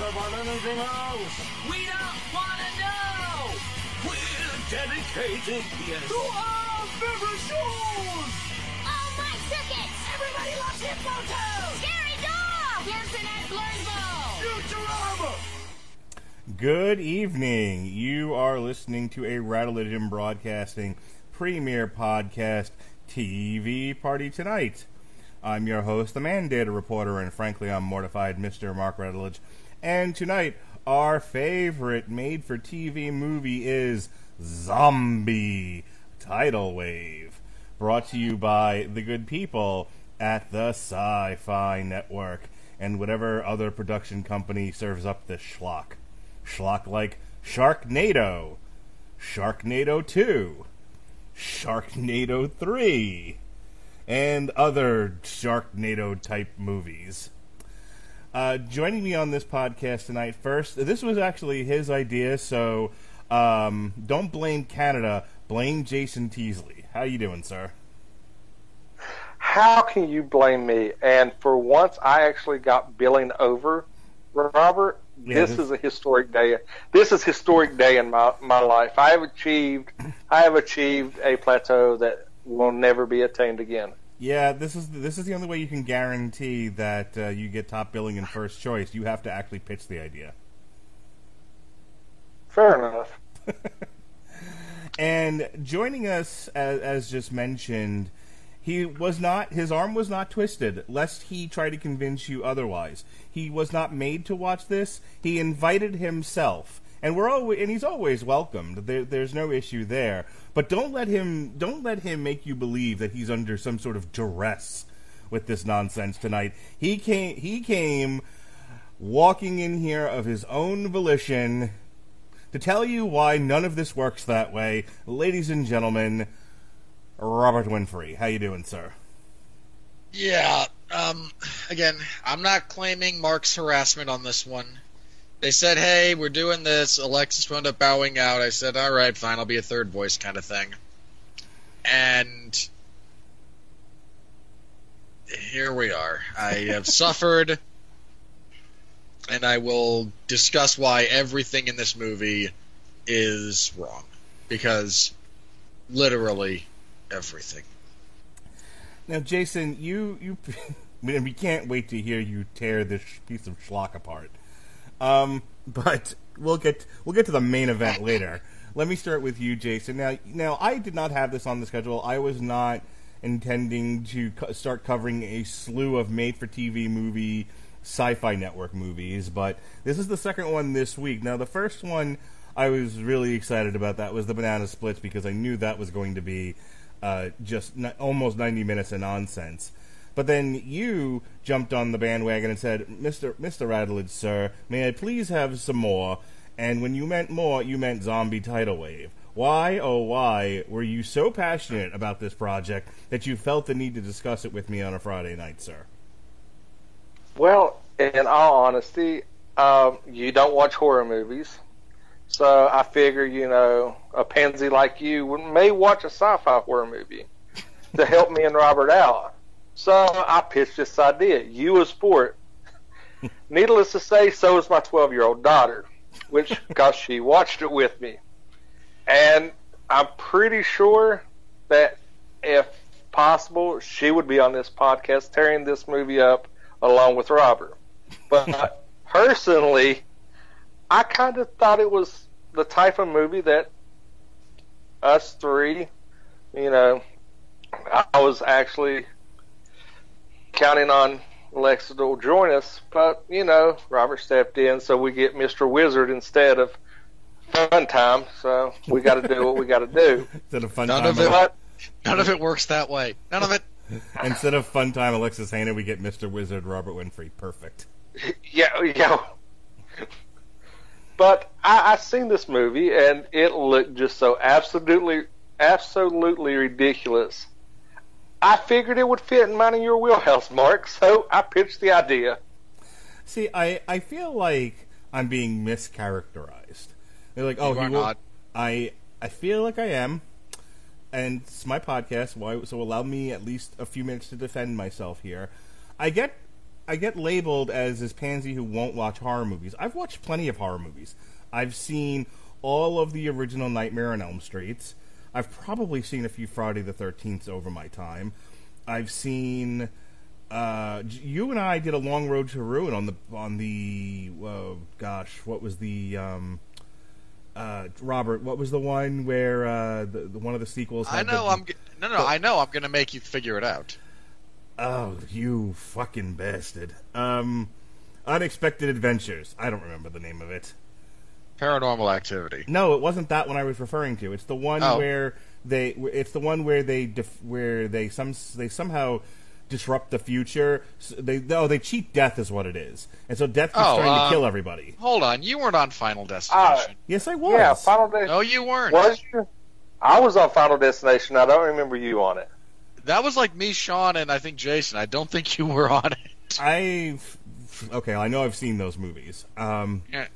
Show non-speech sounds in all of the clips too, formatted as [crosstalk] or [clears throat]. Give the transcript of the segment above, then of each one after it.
Want talk about anything else. We don't want to know. We're dedicated here to our favorite shows. Oh, my circuits! Everybody loves Hippo Scary Dog! Pearson at Blurnsville! Futurama! Good evening. You are listening to a Rattlegion Broadcasting premiere podcast TV Party Tonight. I'm your host, the Man Data Reporter, and frankly, I'm mortified, Mr. Mark Rattledge. And tonight, our favorite made for TV movie is Zombie Tidal Wave, brought to you by the good people at the Sci Fi Network and whatever other production company serves up this schlock. Schlock like Sharknado, Sharknado 2, Sharknado 3, and other Sharknado type movies. Uh, joining me on this podcast tonight, first, this was actually his idea, so um, don't blame Canada, blame Jason Teasley. How you doing, sir? How can you blame me? And for once, I actually got billing over, Robert. Yeah, this this- is a historic day. This is historic day in my my life. I have achieved. I have achieved a plateau that will never be attained again. Yeah, this is this is the only way you can guarantee that uh, you get top billing and first choice. You have to actually pitch the idea. Fair enough. [laughs] And joining us, as, as just mentioned, he was not his arm was not twisted, lest he try to convince you otherwise. He was not made to watch this. He invited himself, and we're always, and he's always welcomed. There, there's no issue there. But don't let him don't let him make you believe that he's under some sort of duress with this nonsense tonight. He came he came walking in here of his own volition to tell you why none of this works that way, ladies and gentlemen, Robert Winfrey. How you doing, sir? Yeah. Um, again, I'm not claiming Mark's harassment on this one. They said, "Hey, we're doing this." Alexis wound up bowing out. I said, "All right, fine. I'll be a third voice, kind of thing." And here we are. I have [laughs] suffered, and I will discuss why everything in this movie is wrong, because literally everything. Now, Jason, you you we [laughs] we can't wait to hear you tear this piece of schlock apart. Um, [laughs] but we'll get we'll get to the main event later. Let me start with you, Jason. Now, now I did not have this on the schedule. I was not intending to co- start covering a slew of made-for-TV movie sci-fi network movies, but this is the second one this week. Now, the first one I was really excited about that was the Banana Splits because I knew that was going to be uh, just almost 90 minutes of nonsense. But then you jumped on the bandwagon and said, "Mr. Mr. Rattledge, sir, may I please have some more?" And when you meant more, you meant Zombie Tidal Wave. Why, oh why, were you so passionate about this project that you felt the need to discuss it with me on a Friday night, sir? Well, in all honesty, um, you don't watch horror movies, so I figure you know a pansy like you may watch a sci-fi horror movie to help me and Robert out. So I pitched this idea. You was for it. Needless to say, so is my 12 year old daughter, which [laughs] because she watched it with me. And I'm pretty sure that if possible, she would be on this podcast tearing this movie up along with Robert. But [laughs] personally, I kind of thought it was the type of movie that us three, you know, I was actually counting on Alexa to join us, but you know, Robert stepped in, so we get Mr. Wizard instead of Fun Time. So we got to do what we got to do. [laughs] Instead of fun None time, of it. But None of it works that way. None of it. [laughs] instead of fun time, Alexis Hannah, we get Mr. Wizard Robert Winfrey. Perfect. [laughs] yeah, yeah. But I, I seen this movie and it looked just so absolutely, absolutely ridiculous. I figured it would fit in mine and your wheelhouse, Mark. So I pitched the idea. See, I, I feel like I'm being mischaracterized. They're like, oh, You he are will. not. I I feel like I am, and it's my podcast, why so allow me at least a few minutes to defend myself here. I get I get labeled as this pansy who won't watch horror movies. I've watched plenty of horror movies. I've seen all of the original Nightmare on Elm Streets. I've probably seen a few Friday the Thirteenth over my time. I've seen. Uh, you and I did a long road to ruin on the on the oh gosh, what was the um, uh, Robert? What was the one where uh, the, the one of the sequels? I know. the- I'm. No, no. I know. I'm going to make you figure it out. Oh, you fucking bastard! Um, Unexpected Adventures. I don't remember the name of it. Paranormal Activity. No, it wasn't that one I was referring to. It's the one Oh. where they. It's the one where they def, where they some they somehow disrupt the future. S- They oh they cheat death is what it is, and so death keeps Oh, trying uh, to kill everybody. Hold on. You weren't on Final Destination. Yes, I was. Yeah, Final Destination. no, you weren't. Was you? I was on Final Destination. I don't remember you on it. That was like me, Sean, and I think Jason. I don't think you were on it. I okay. I know I've seen those movies. Um, Yeah.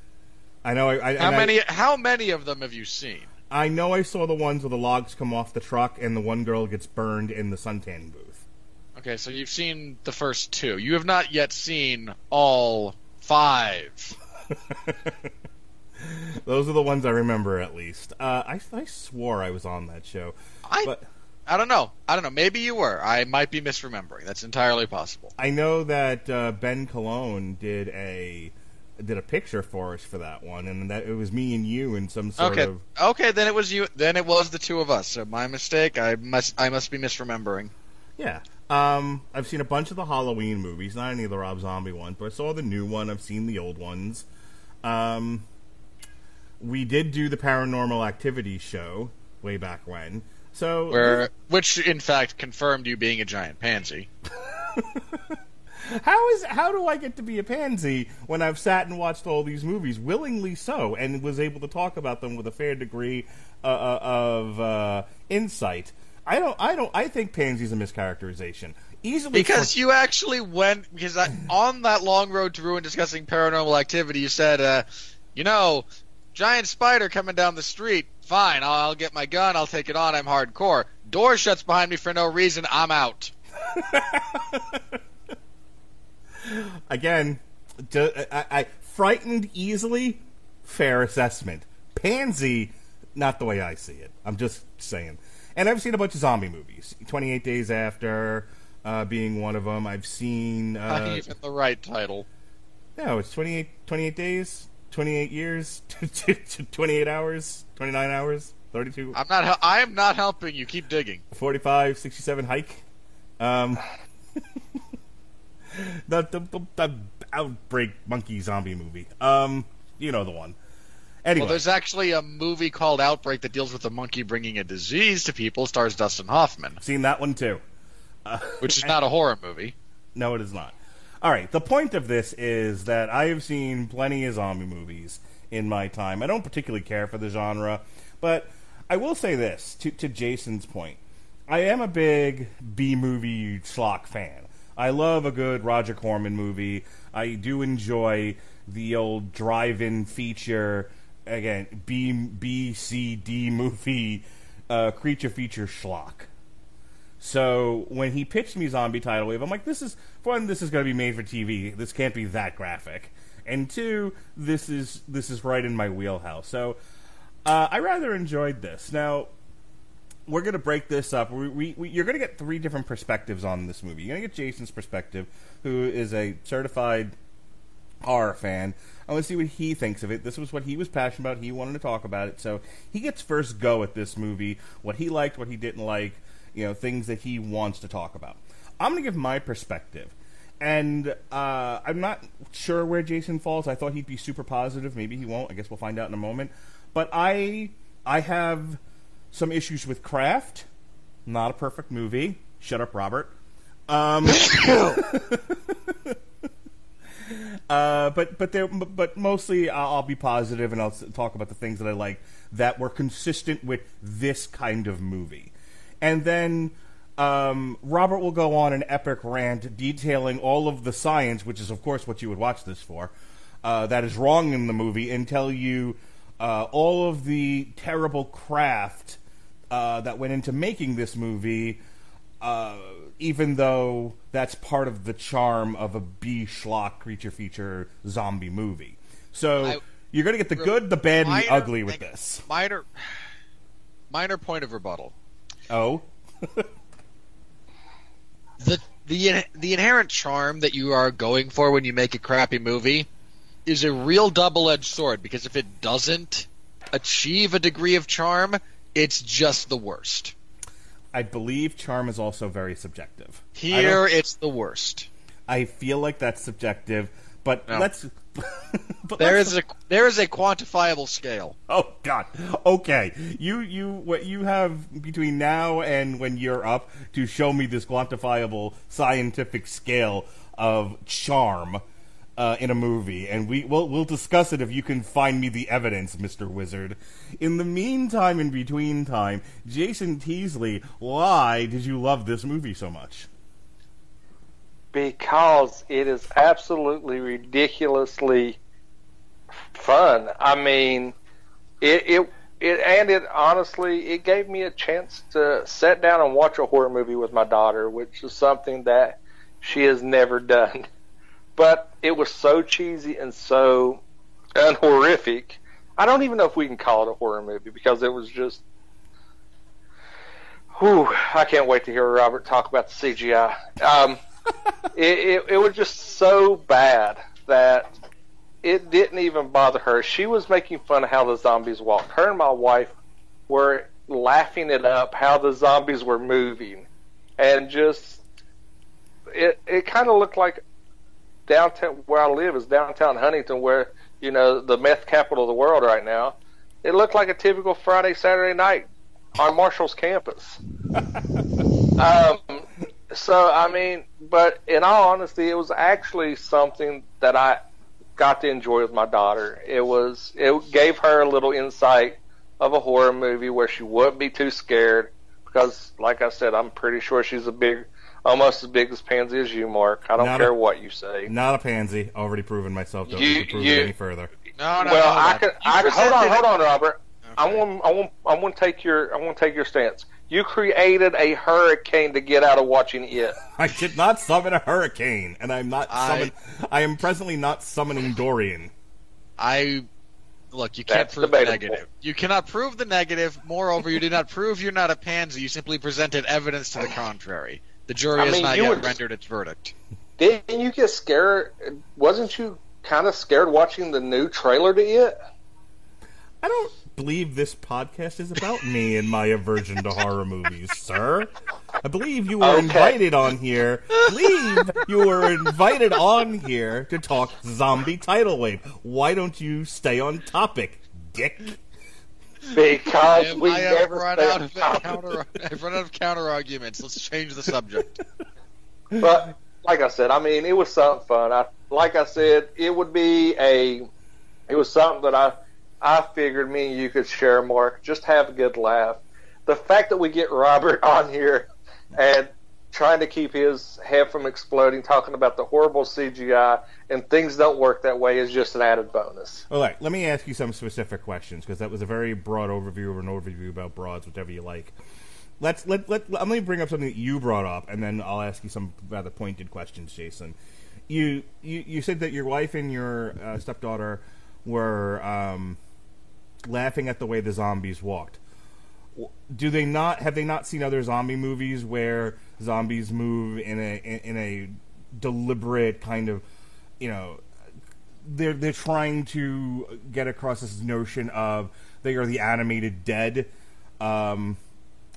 I know. I, I, How and I- many? How many of them have you seen? I know I saw the ones where the logs come off the truck and the one girl gets burned in the suntan booth. Okay, so you've seen the first two. You have not yet seen all five. [laughs] Those are the ones I remember at least. Uh, I, I swore I was on that show. I But I don't know. I don't know. Maybe you were. I might be misremembering. That's entirely possible. I know that uh, Ben Cologne did a did a picture for us for that one, and that it was me and you in some sort okay. of Okay, then it was you. Then it was the two of us. So my mistake. I must. I must be misremembering. yeah. Um, I've seen a bunch of the Halloween movies, not any of the Rob Zombie ones, but I saw the new one. I've seen the old ones. Um, we did do the Paranormal Activity show way back when. So Where, which in fact confirmed you being a giant pansy. [laughs] How is how do I get to be a pansy when I've sat and watched all these movies willingly so and was able to talk about them with a fair degree uh, uh, of uh, insight? I don't. I don't. I think pansy's a mischaracterization. Easily Because you actually went because I, [clears throat] on that long road to ruin discussing paranormal activity, you said, uh, you know, giant spider coming down the street. Fine, I'll, I'll get my gun. I'll take it on. I'm hardcore. Door shuts behind me for no reason. I'm out. [laughs] again, I frightened easily. Fair assessment. Pansy, not the way I see it. I'm just saying. And I've seen a bunch of zombie movies. Twenty Eight Days After uh, being one of them. I've seen. Not Uh, even the right title. no, it's 28, 28 days, twenty eight years, [laughs] twenty eight hours, twenty nine hours, 32, I'm not. I am not helping you. Keep digging. 45, 67 hike. Um, [laughs] the, the, the, outbreak monkey zombie movie. Um, you know the one. Anyway, Well, there's actually a movie called Outbreak that deals with a monkey bringing a disease to people. Stars Dustin Hoffman, seen that one too. which is [laughs] not a horror movie. No, it is not. All right. The point of this is that I have seen plenty of zombie movies in my time. I don't particularly care for the genre, but I will say this to, to Jason's point. I am a big B movie schlock fan. I love a good Roger Corman movie. I do enjoy the old drive-in feature again B B C D movie uh, creature feature schlock. So when he pitched me Zombie Tidal Wave, I'm like, this is one, this is going to be made for TV. This can't be that graphic. And two, this is this is right in my wheelhouse. So uh, I rather enjoyed this. Now we're going to break this up. We, we, we, you're going to get three different perspectives on this movie. You're going to get Jason's perspective, who is a certified horror fan. I want to see what he thinks of it. This was what he was passionate about. He wanted to talk about it. So he gets first go at this movie, what he liked, what he didn't like, you know, things that he wants to talk about. I'm going to give my perspective. And uh, I'm not sure where Jason falls. I thought he'd be super positive. Maybe he won't. I guess we'll find out in a moment. But I I have some issues with Craft. Not a perfect movie. Shut up, Robert. Um, [laughs] uh, but but there but mostly I'll, be positive and I'll talk about the things that I like that were consistent with this kind of movie. And then um, Robert will go on an epic rant detailing all of the science, which is of course what you would watch this for, uh, that is wrong in the movie, and tell you uh, all of the terrible craft uh, that went into making this movie. Uh, even though that's part of the charm of a B schlock creature feature zombie movie, so I- you're going to get the good, the bad, and the ugly with this. Minor, minor point of rebuttal. Oh, [laughs] the the the inherent charm that you are going for when you make a crappy movie is a real double-edged sword because if it doesn't achieve a degree of charm, it's just the worst. I believe charm is also very subjective. Here, it's the worst. I feel like that's subjective, but No. let's. [laughs] but There let's- is a there is a quantifiable scale. Oh God. Okay. You you what you have between now and when you're up to show me this quantifiable scientific scale of charm uh, in a movie, and we we'll we'll discuss it if you can find me the evidence, Mister Wizard. In the meantime, in between time, Jason Teasley, why did you love this movie so much? because it is absolutely ridiculously fun. I mean, it it it and it honestly it gave me a chance to sit down and watch a horror movie with my daughter, which is something that she has never [laughs] done. But it was so cheesy and so and horrific. I don't even know if we can call it a horror movie because it was just. Whew, I can't wait to hear Robert talk about the CGI. Um, [laughs] it, it, it was just so bad that it didn't even bother her. She was making fun of how the zombies walked. Her and my wife were laughing it up how the zombies were moving, and just it it kind of looked like downtown where I live is downtown Huntington, where you know the meth capital of the world right now. It looked like a typical Friday Saturday night on Marshall's campus. [laughs] um, so I mean, but in all honesty, it was actually something that I got to enjoy with my daughter. It was it gave her a little insight of a horror movie where she wouldn't be too scared because, like I said, I'm pretty sure she's a big, almost as big as Pansy as you, Mark. I don't Not care a- what you say. Not a pansy. Already proven myself. Don't You- need to prove you- it any further. No, no, well, no, I no. could. You I, hold on, hold on, Robert. I want, I want, I want to take your, I want to take your stance. You created a hurricane to get out of watching it. [laughs] I did not summon a hurricane, and I'm not I- summon. I am presently not summoning Dorian. I look. You can't That's prove the negative. You cannot prove the negative. Moreover, you did not prove you're not a pansy. You simply presented evidence to the contrary. The jury I has mean, not you yet would- rendered its verdict. Didn't you get scared? Wasn't you kind of scared watching the new trailer to it? I don't believe this podcast is about me and my aversion to horror movies, sir. I believe you were Okay. invited on here. believe you were invited on here to talk zombie tidal wave. Why don't you stay on topic, dick? Because we I have never run out of [laughs] counter. I've run out of counter arguments. Let's change the subject. But like I said, I mean, it was something fun. I like I said, it would be a, it was something that I, I figured me and you could share, Mark. Just have a good laugh. The fact that we get Robert [laughs] on here and trying to keep his head from exploding, talking about the horrible CGI and things don't work that way is just an added bonus. All right, let me ask you some specific questions because that was a very broad overview or an overview about broads, whichever you like. let's let let let me bring up something that you brought up, and then I'll ask you some rather pointed questions, Jason. You you, you said that your wife and your uh, stepdaughter were um, laughing at the way the zombies walked. Do they not have they not seen other zombie movies where zombies move in a in, in a deliberate kind of you know they're they're trying to get across this notion of they are the animated dead. Um,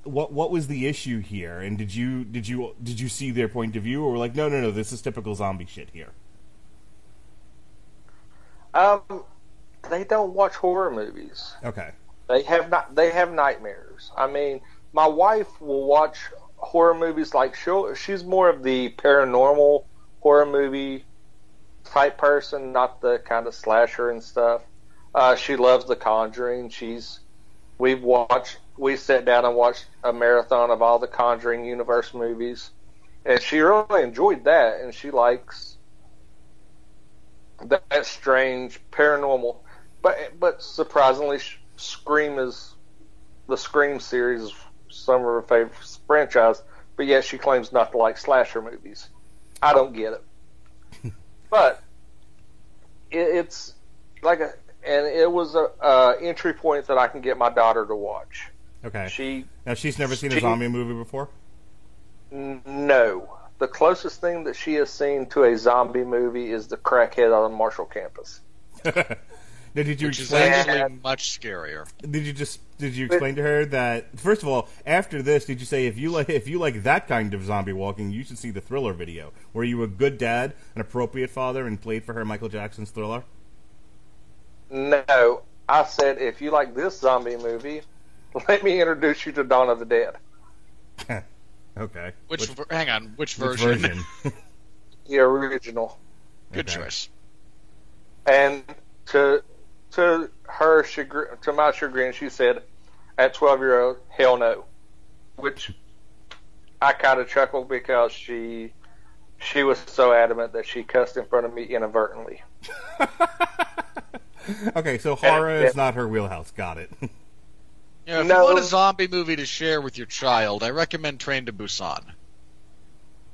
what what was the issue here? And did you did you did you see their point of view, or were like, no, no, no, this is typical zombie shit here? Um, they don't watch horror movies. Okay, They have not. They have nightmares. I mean, my wife will watch horror movies like she she's more of the paranormal horror movie type person, not the kind of slasher and stuff. Uh, she loves The Conjuring. She's we've watched. We sat down and watched a marathon of all the Conjuring universe movies, and she really enjoyed that. And she likes that, that strange paranormal. But but surprisingly, Scream is the Scream series is some of her favorite franchise. But yet she claims not to like slasher movies. I don't get it. [laughs] but it, it's like a and it was a, a entry point that I can get my daughter to watch. okay. She now she's never seen a zombie movie before. n- no. The closest thing that she has seen to a zombie movie is the crackhead on the Marshall campus. [laughs] Now, did you Which is explain? actually much scarier. Did you just did you explain to her that first of all, after this, did you say if you like if you like that kind of zombie walking, you should see the Thriller video? Were you a good dad, an appropriate father, and played for her Michael Jackson's Thriller? No, I said if you like this zombie movie, [laughs] let me introduce you to Dawn of the Dead. [laughs] okay. Which, ver- hang on, which which version? version? [laughs] The original. Good Okay. choice. And to to her chagrin, to my chagrin, she said, at twelve year old, hell no. Which I kind of chuckled because she she was so adamant that she cussed in front of me inadvertently. [laughs] okay, so horror Yeah. is not her wheelhouse. Got it. [laughs] You know, if No. you want a zombie movie to share with your child, I recommend Train to Busan.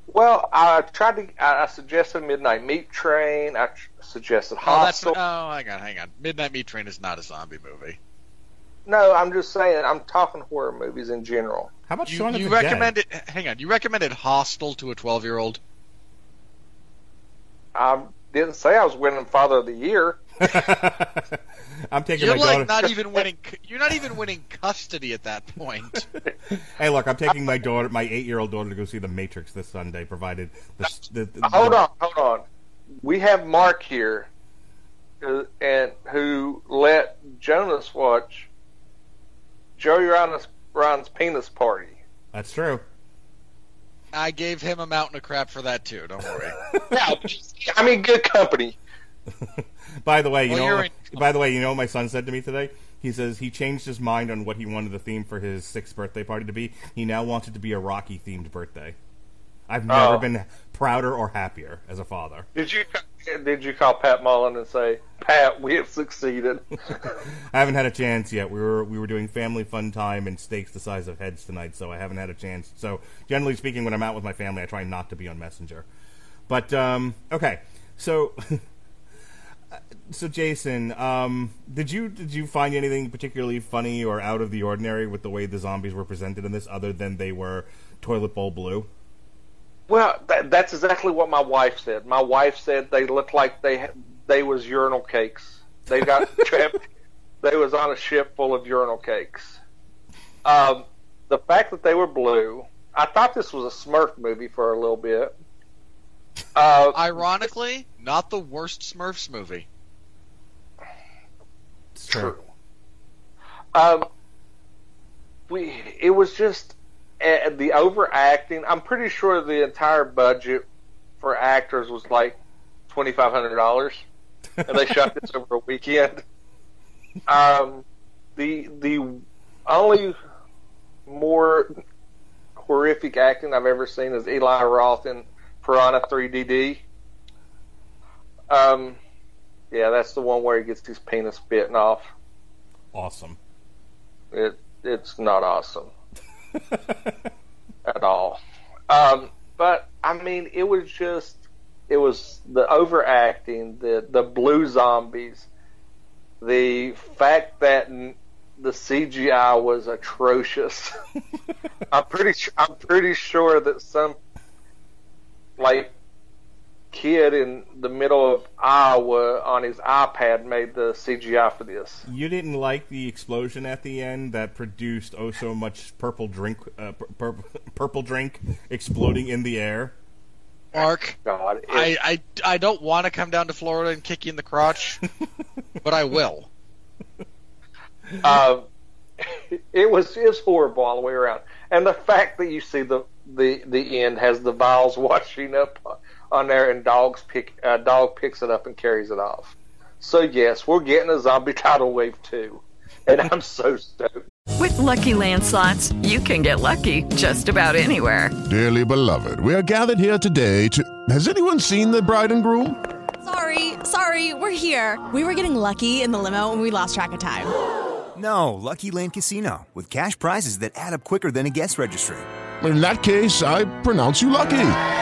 Well, I tried to. I I suggested Midnight Meat Train. I tr- suggested Oh, that's Hostel. oh, hang on, hang on. Midnight Meat Train is not a zombie movie. no, I'm just saying. I'm talking horror movies in general. How about You, Shaun of you the Dead? hang on, you recommended Hostel to a twelve year old. I didn't say I was winning Father of the Year. [laughs] I'm taking You're my like daughter. not even winning. You're not even winning custody at that point. [laughs] Hey, look, I'm taking my daughter, my eight-year-old daughter, to go see The Matrix this Sunday, provided the. the, the Hold on, hold on. We have Mark here, uh, and who let Jonas watch Joey Ron's, Ron's penis party. That's true. I gave him a mountain of crap for that too. Don't worry. [laughs] Yeah, I mean, good company. [laughs] By the way, you Well, know. you're in- By the way, you know what my son said to me today. He says he changed his mind on what he wanted the theme for his sixth birthday party to be. He now wants it to be a Rocky themed birthday. I've never Oh. been prouder or happier as a father. Did you did you call Pat Mullen and say, Pat, we have succeeded? [laughs] I haven't had a chance yet. We were we were doing family fun time and steaks the size of heads tonight, so I haven't had a chance. So generally speaking, when I'm out with my family, I try not to be on Messenger. But um, okay, so [laughs] so Jason, um, did you did you find anything particularly funny or out of the ordinary with the way the zombies were presented in this, other than they were toilet bowl blue? Well, that, that's exactly what my wife said. My wife said they looked like they they was urinal cakes. They got [laughs] trapped. They was on a ship full of urinal cakes. Um, the fact that they were blue, I thought this was a Smurf movie for a little bit. Uh, Ironically, not the worst Smurfs movie. It's true. Um, we it was just uh, the overacting. I'm pretty sure the entire budget for actors was like twenty five hundred dollars, and they shot this over a weekend. Um, the the only more horrific acting I've ever seen is Eli Roth in Piranha 3DD. Um, yeah, that's the one where he gets his penis bitten off. Awesome. It it's not awesome. [laughs] at all. Um, but I mean, it was just it was the overacting, the the blue zombies, the fact that the CGI was atrocious. [laughs] I'm pretty I'm pretty sure that some like kid in the middle of Iowa on his iPad made the CGI for this. You didn't like the explosion at the end that produced oh so much purple drink, uh, pur- pur- purple drink exploding in the air. Mark, God, it- I, I, I don't want to come down to Florida and kick you in the crotch, [laughs] but I will. um, [laughs] it was it was horrible all the way around. And the fact that you see the the the end has the vials [laughs] washing up on there, and dogs pick uh, dog picks it up and carries it off. So yes, we're getting a zombie [laughs] tidal wave too, and I'm so stoked. With Lucky Land slots, you can get lucky just about anywhere. Dearly beloved, we are gathered here today to. Has anyone seen the bride and groom? Sorry, sorry, we're here. We were getting lucky in the limo and we lost track of time. No, Lucky Land Casino, with cash prizes that add up quicker than a guest registry. In that case, I pronounce you lucky.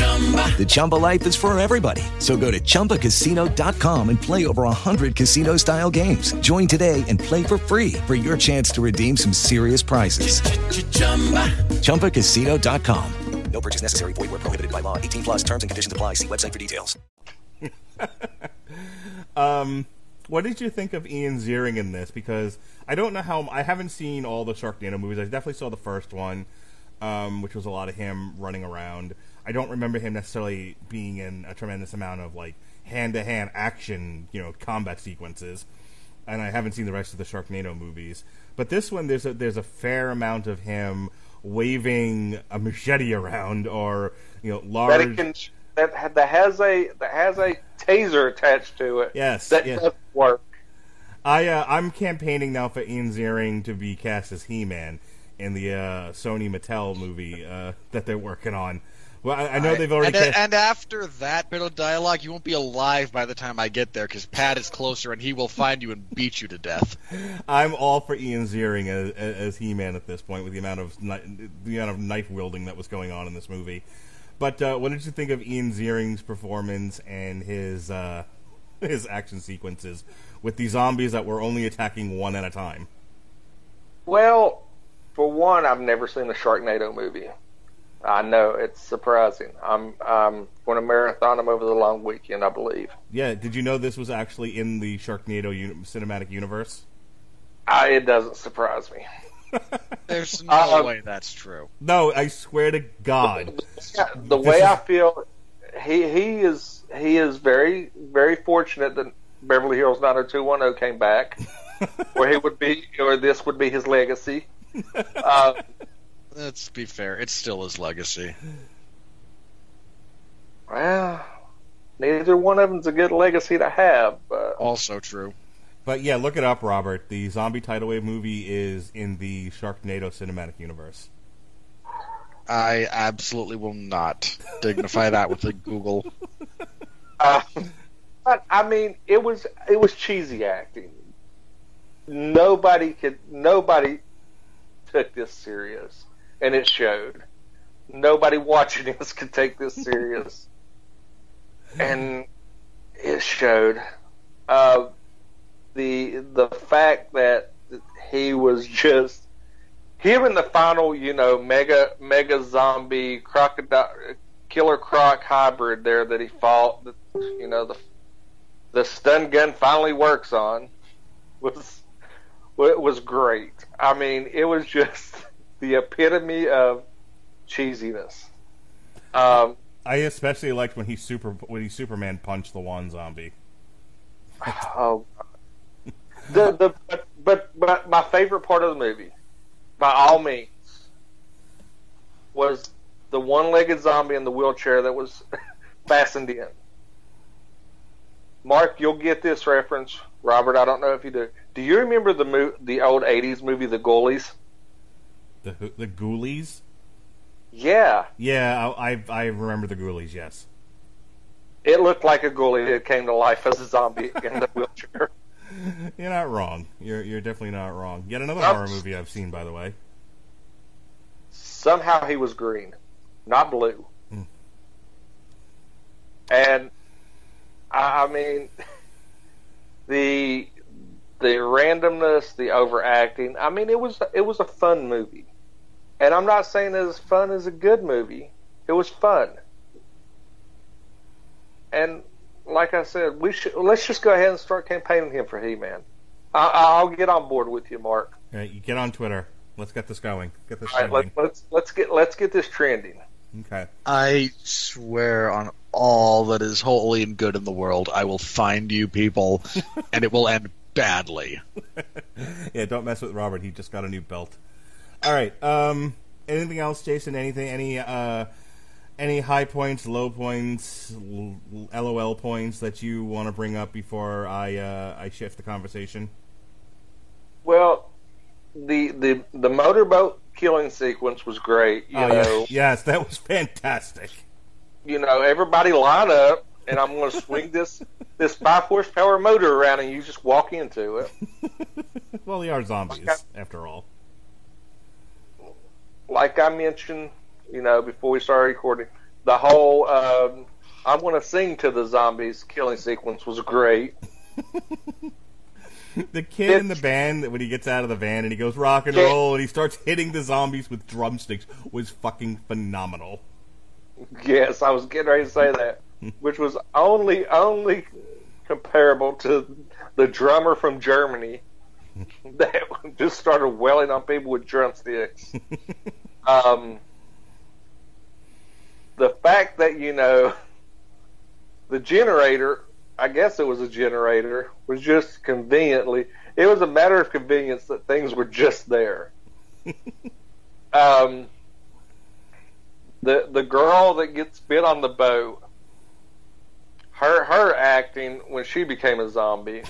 The Chumba life is for everybody. So go to ChumbaCasino.com and play over 100 casino style games. Join today and play for free for your chance to redeem some serious prizes. ChumbaCasino.com. No purchase necessary. Void where prohibited by law. 18 plus terms and conditions apply. See website for details. [laughs] Um, what did you think of Ian Ziering in this? Because I don't know how I haven't seen all the Sharknado movies. I definitely saw the first one, um, which was a lot of him running around. I don't remember him necessarily being in a tremendous amount of like hand to hand action, you know, combat sequences. And I haven't seen the rest of the Sharknado movies. But this one, there's a there's a fair amount of him waving a machete around, or you know, large. That it can that that has a that has a taser attached to it. Yes, that yes. does work. I uh, I'm campaigning now for Ian Ziering to be cast as He-Man in the uh, Sony Mattel movie uh, that they're working on. Well, I, I know they've already. And, cast- and after that bit of dialogue, you won't be alive by the time I get there because Pat is closer and he will find you and beat you to death. [laughs] I'm all for Ian Ziering as, as He-Man at this point with the amount of the amount of knife wielding that was going on in this movie. But uh, what did you think of Ian Ziering's performance and his uh, [laughs] his action sequences with the zombies that were only attacking one at a time? Well, for one, I've never seen the Sharknado movie. I know it's surprising. I'm I'm going to marathon them over the long weekend, I believe. Yeah, did you know this was actually in the Sharknado uni- cinematic universe? I, it doesn't surprise me. [laughs] There's no Uh, way that's true. No, I swear to God. the This way is- I feel, he he is he is very very fortunate that Beverly Hills 90210 came back, [laughs] where he would be, or this would be his legacy. [laughs] Uh, Let's be fair, it's still his legacy. well, neither one of them's a good legacy to have. But Also true. But yeah, look it up, Robert. The zombie tidal wave movie is in the Sharknado cinematic universe. I absolutely will not dignify that with a Google. [laughs] Uh, but I mean, it was it was cheesy acting. Nobody could nobody took this serious, and it showed. Nobody watching [laughs] this could take this serious, and it showed. Uh, the the fact that he was just him in the final, you know, mega mega zombie crocodile killer croc hybrid there that he fought. You know the the stun gun finally works on was was great. I mean, it was just [laughs] the epitome of cheesiness. Um, I especially liked when he super when he Superman punched the one zombie. oh, the the but, but but my favorite part of the movie, by all means, was the one-legged zombie in the wheelchair that was [laughs] fastened in. Mark, you'll get this reference. Robert, I don't know if you do. Do you remember the mo- the old '80s movie, The Ghoulies? The the Ghoulies. Yeah, Yeah, I I, I remember the Ghoulies. Yes. it looked like a ghoulie that came to life as a zombie [laughs] in the wheelchair. [laughs] You're not wrong. You're you're definitely not wrong. Yet another horror movie I've seen, by the way. Somehow he was green, not blue. Hmm. And I I mean, [laughs] the the randomness, the overacting. I mean, it was it was a fun movie, and I'm not saying it's as fun as a good movie. It was fun, and like I said, we should let's just go ahead and start campaigning him for He-Man. I, I'll get on board with you, Mark. All right, you get on Twitter. Let's get this going. Get this All right, trending. let, let's let's get let's get this trending. Okay. I swear on all that is holy and good in the world, I will find you people, [laughs] and it will end badly. [laughs] yeah, don't mess with Robert. He just got a new belt. All right. Um, anything else, Jason? Anything? Any? Uh, any high points, low points, LOL points that you want to bring up before I uh, I shift the conversation? Well, the the the motorboat killing sequence was great. You oh, know, yes. yes, that was fantastic. you know, everybody line up, and I'm going to swing this this five horsepower motor around, and you just walk into it. [laughs] Well, they are zombies after all. Like I mentioned, you know, before we started recording, the whole um, I'm going to sing to the zombies killing sequence was great. [laughs] The kid in the band when he gets out of the van and he goes rock and roll and he starts hitting the zombies with drumsticks was fucking phenomenal. Yes, I was getting ready to say that, [laughs] which was only only comparable to the drummer from Germany [laughs] that just started wailing on people with drumsticks. Um, the fact that you know the generator, I guess it was a generator, was just conveniently. It was a matter of convenience that things were just there. [laughs] um, the the girl that gets bit on the boat, her her acting when she became a zombie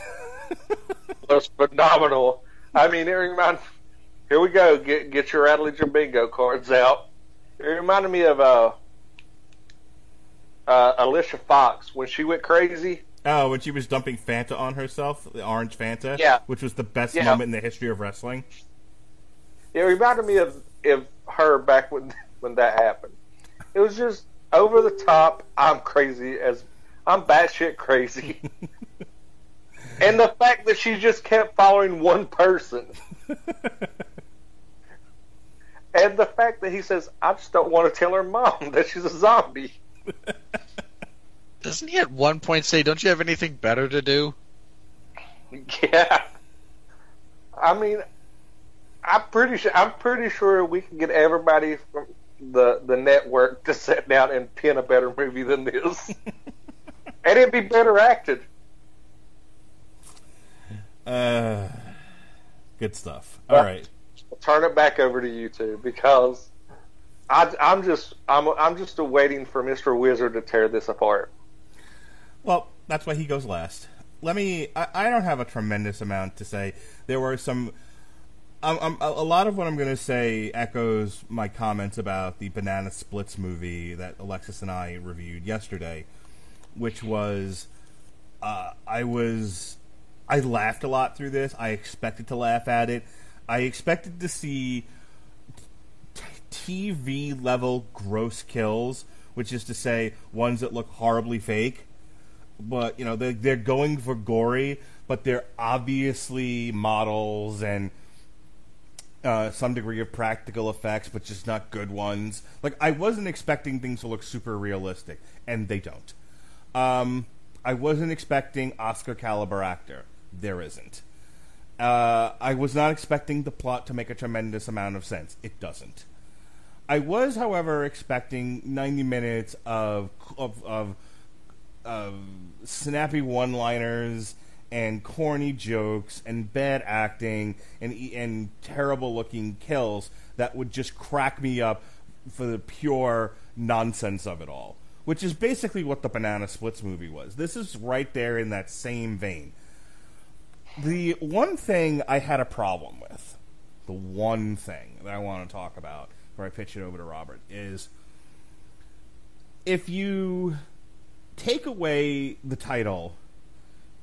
[laughs] was phenomenal. I mean, it reminded. Here we go. Get get your Rattledge and bingo cards out. It reminded me of uh, uh, Alicia Fox when she went crazy. Oh, when she was dumping Fanta on herself, the orange Fanta, Yeah. which was the best Yeah. moment in the history of wrestling. It reminded me of of her back when when that happened. It was just over the top. I'm crazy as I'm batshit crazy. [laughs] and the fact that she just kept following one person. [laughs] and the fact that he says, I just don't want to tell her mom [laughs] that she's a zombie. Doesn't he at one point say, "Don't you have anything better to do"? Yeah. I mean, I'm pretty sure. I'm pretty sure we can get everybody from the the network to sit down and pin a better movie than this, [laughs] and it'd be better acted. Uh, good stuff. All right. Turn it back over to you two because I, I'm just I'm I'm just waiting for Mister Wizard to tear this apart. Well, that's why he goes last. Let me. I, I don't have a tremendous amount to say. There were some. Um, a lot of what I'm going to say echoes my comments about the Banana Splits movie that Alexis and I reviewed yesterday, which was. Uh, I was. I laughed a lot through this. I expected to laugh at it. I expected to see t- TV level gross kills, which is to say, ones that look horribly fake but you know they're, they're going for gory, but they're obviously models and uh, some degree of practical effects, but just not good ones. Like I wasn't expecting things to look super realistic, and they don't. Um, I wasn't expecting Oscar caliber actor. There isn't. Uh, I was not expecting the plot to make a tremendous amount of sense. It doesn't. I was, however, expecting 90 minutes of of, of uh, snappy one-liners and corny jokes and bad acting and and terrible looking kills that would just crack me up for the pure nonsense of it all. which is basically what the Banana Splits movie was. This is right there in that same vein. The one thing I had a problem with, the one thing that I want to talk about before I pitch it over to Robert, is if you take away the title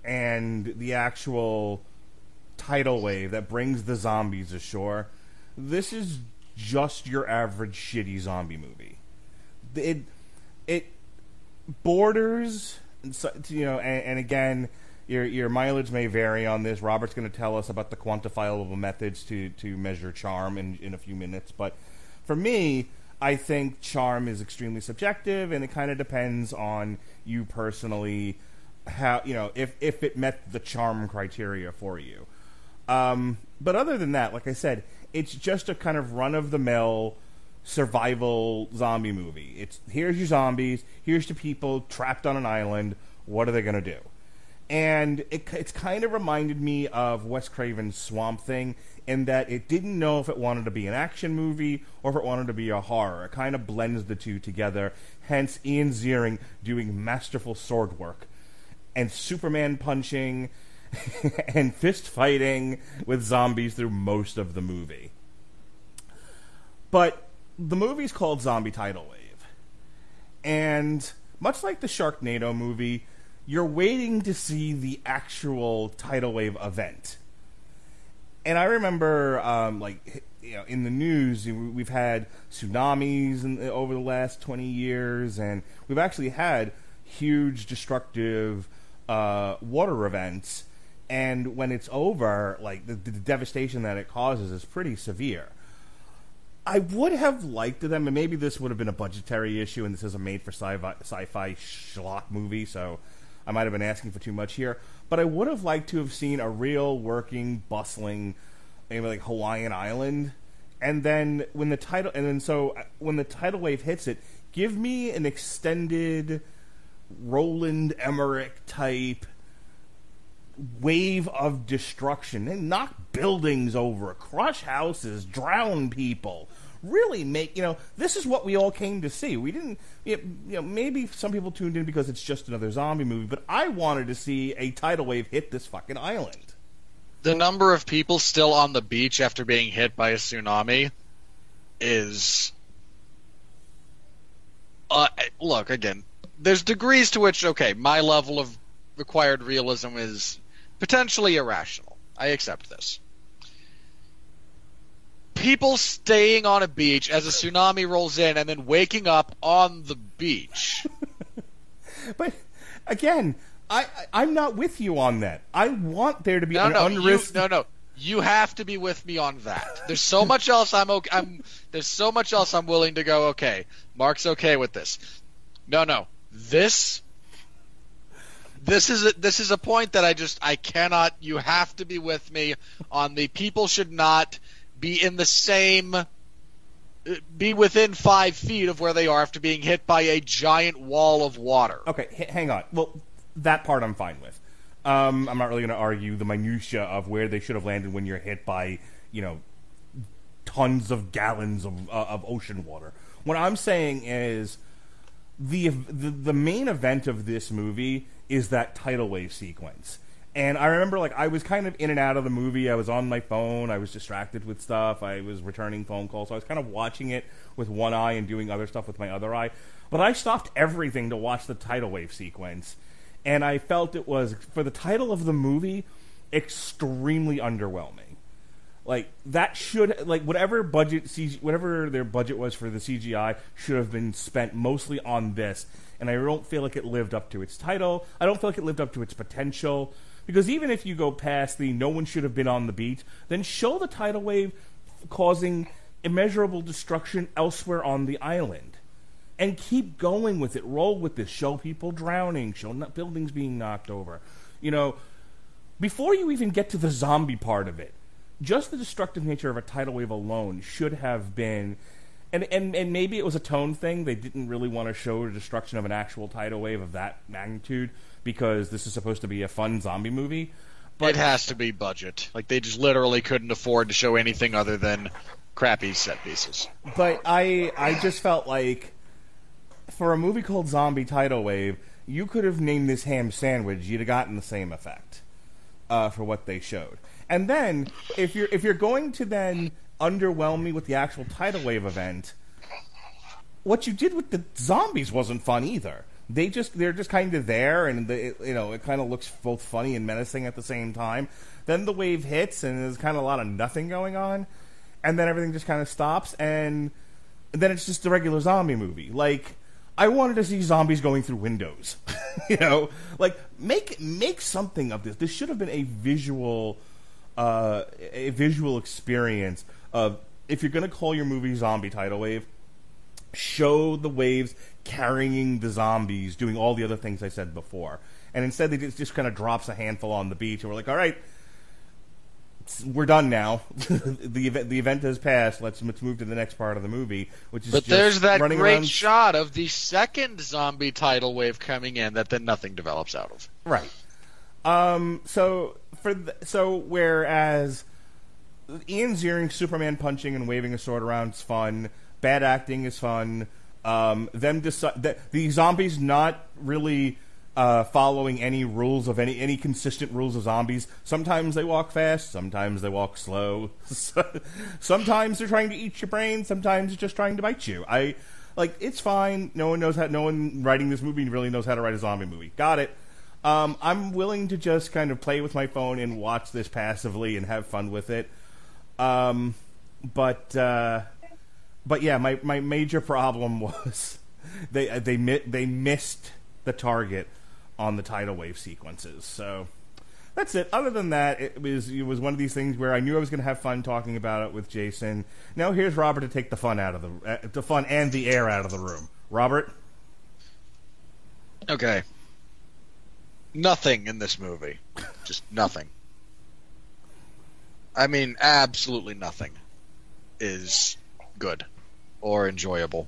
and the actual tidal wave that brings the zombies ashore, this is just your average shitty zombie movie. It it borders, you know, and, and again, your your mileage may vary on this. Robert's going to tell us about the quantifiable methods to to measure charm in in a few minutes, but for me, I think charm is extremely subjective, and it kind of depends on you personally. How you know if if it met the charm criteria for you. Um, but other than that, like I said, it's just a kind of run of the mill survival zombie movie. It's here's your zombies, here's the people trapped on an island. What are they gonna do? And it, it's kind of reminded me of Wes Craven's Swamp Thing in that it didn't know if it wanted to be an action movie or if it wanted to be a horror. It kind of blends the two together. Hence, Ian Ziering doing masterful sword work and Superman punching [laughs] and fist fighting with zombies through most of the movie. But the movie's called Zombie Tidal Wave. And much like the Sharknado movie, you're waiting to see the actual tidal wave event. And I remember, um, like, you know, in the news, we've had tsunamis in, over the last 20 years, and we've actually had huge destructive uh, water events and when it's over, like the, the, devastation that it causes is pretty severe. I would have liked them, and maybe this would have been a budgetary issue, and this is a made-for sci-fi, sci-fi schlock movie, so I might have been asking for too much here. But I would have liked to have seen a real working, bustling, maybe like Hawaiian island, and then when the title, and then so uh, when the tidal wave hits it, give me an extended Roland Emmerich type wave of destruction. They knock buildings over, crush houses, drown people. Really make you know this is what we all came to see. We didn't you know maybe some people tuned in because it's just another zombie movie, but I wanted to see a tidal wave hit this fucking island. The number of people still on the beach after being hit by a tsunami is uh, look again. There's degrees to which okay, my level of required realism is potentially irrational. I accept this. People staying on a beach as a tsunami rolls in and then waking up on the beach. [laughs] but again, I, I am not with you on that. I want there to be no, an no, unrisked. You, no, no. You have to be with me on that. There's so much else I'm okay. I'm there's so much else I'm willing to go. Okay, Mark's okay with this. No, no. This this is a, this is a point that I just I cannot. You have to be with me on the people should not be in the same be within five feet of where they are after being hit by a giant wall of water. Okay, h- hang on. Well, that part I'm fine with. Um, I'm not really going to argue the minutia of where they should have landed when you're hit by you know tons of gallons of, uh, of ocean water. What I'm saying is the, the the main event of this movie is that tidal wave sequence. And I remember, like, I was kind of in and out of the movie. I was on my phone. I was distracted with stuff. I was returning phone calls. So I was kind of watching it with one eye and doing other stuff with my other eye. But I stopped everything to watch the tidal wave sequence. And I felt it was, for the title of the movie, extremely underwhelming. Like that should like whatever budget CG, whatever their budget was for the CGI should have been spent mostly on this and I don't feel like it lived up to its title. I don't feel like it lived up to its potential. Because even if you go past the no one should have been on the beach, then show the tidal wave causing immeasurable destruction elsewhere on the island. And keep going with it. Roll with this. Show people drowning. Show buildings being knocked over. You know, before you even get to the zombie part of it, just the destructive nature of a tidal wave alone should have been and, and and maybe it was a tone thing. They didn't really want to show the destruction of an actual tidal wave of that magnitude because this is supposed to be a fun zombie movie. But it has to be budget. Like they just literally couldn't afford to show anything other than crappy set pieces. But I I just felt like for a movie called Zombie Tidal Wave, you could have named this ham sandwich. You'd have gotten the same effect uh, for what they showed. And then, if you're if you're going to then underwhelm me with the actual tidal wave event, what you did with the zombies wasn't fun either. They just they're just kind of there, and the, you know it kind of looks both funny and menacing at the same time. Then the wave hits, and there's kind of a lot of nothing going on, and then everything just kind of stops, and then it's just a regular zombie movie. Like I wanted to see zombies going through windows, [laughs] you know, like make make something of this. This should have been a visual, uh, a visual experience of if you're going to call your movie Zombie Tidal Wave, show the waves carrying the zombies, doing all the other things I said before. And instead, they just, just kind of drops a handful on the beach, and we're like, all right, we're done now. [laughs] the event the event has passed. Let's let's move to the next part of the movie, which is But just there's that great around. shot of the second zombie tidal wave coming in that then nothing develops out of. Right. Um. So for the, so whereas Ian Ziering Superman punching and waving a sword around is fun. Bad acting is fun. Um. Them deci- the, the zombies not really. Uh, following any rules of any any consistent rules of zombies. Sometimes they walk fast, sometimes they walk slow. [laughs] sometimes they're trying to eat your brain, sometimes they're just trying to bite you. I like it's fine. No one knows how. No one writing this movie really knows how to write a zombie movie. Got it. Um, I'm willing to just kind of play with my phone and watch this passively and have fun with it. Um, but uh, but yeah, my, my major problem [laughs] was they they they missed the target on the tidal wave sequences. So that's it. Other than that, it was it was one of these things where I knew I was going to have fun talking about it with Jason. Now here's Robert to take the fun out of the uh, the fun and the air out of the room. Robert, Okay. Nothing in this movie. Just nothing. I mean, absolutely nothing is good or enjoyable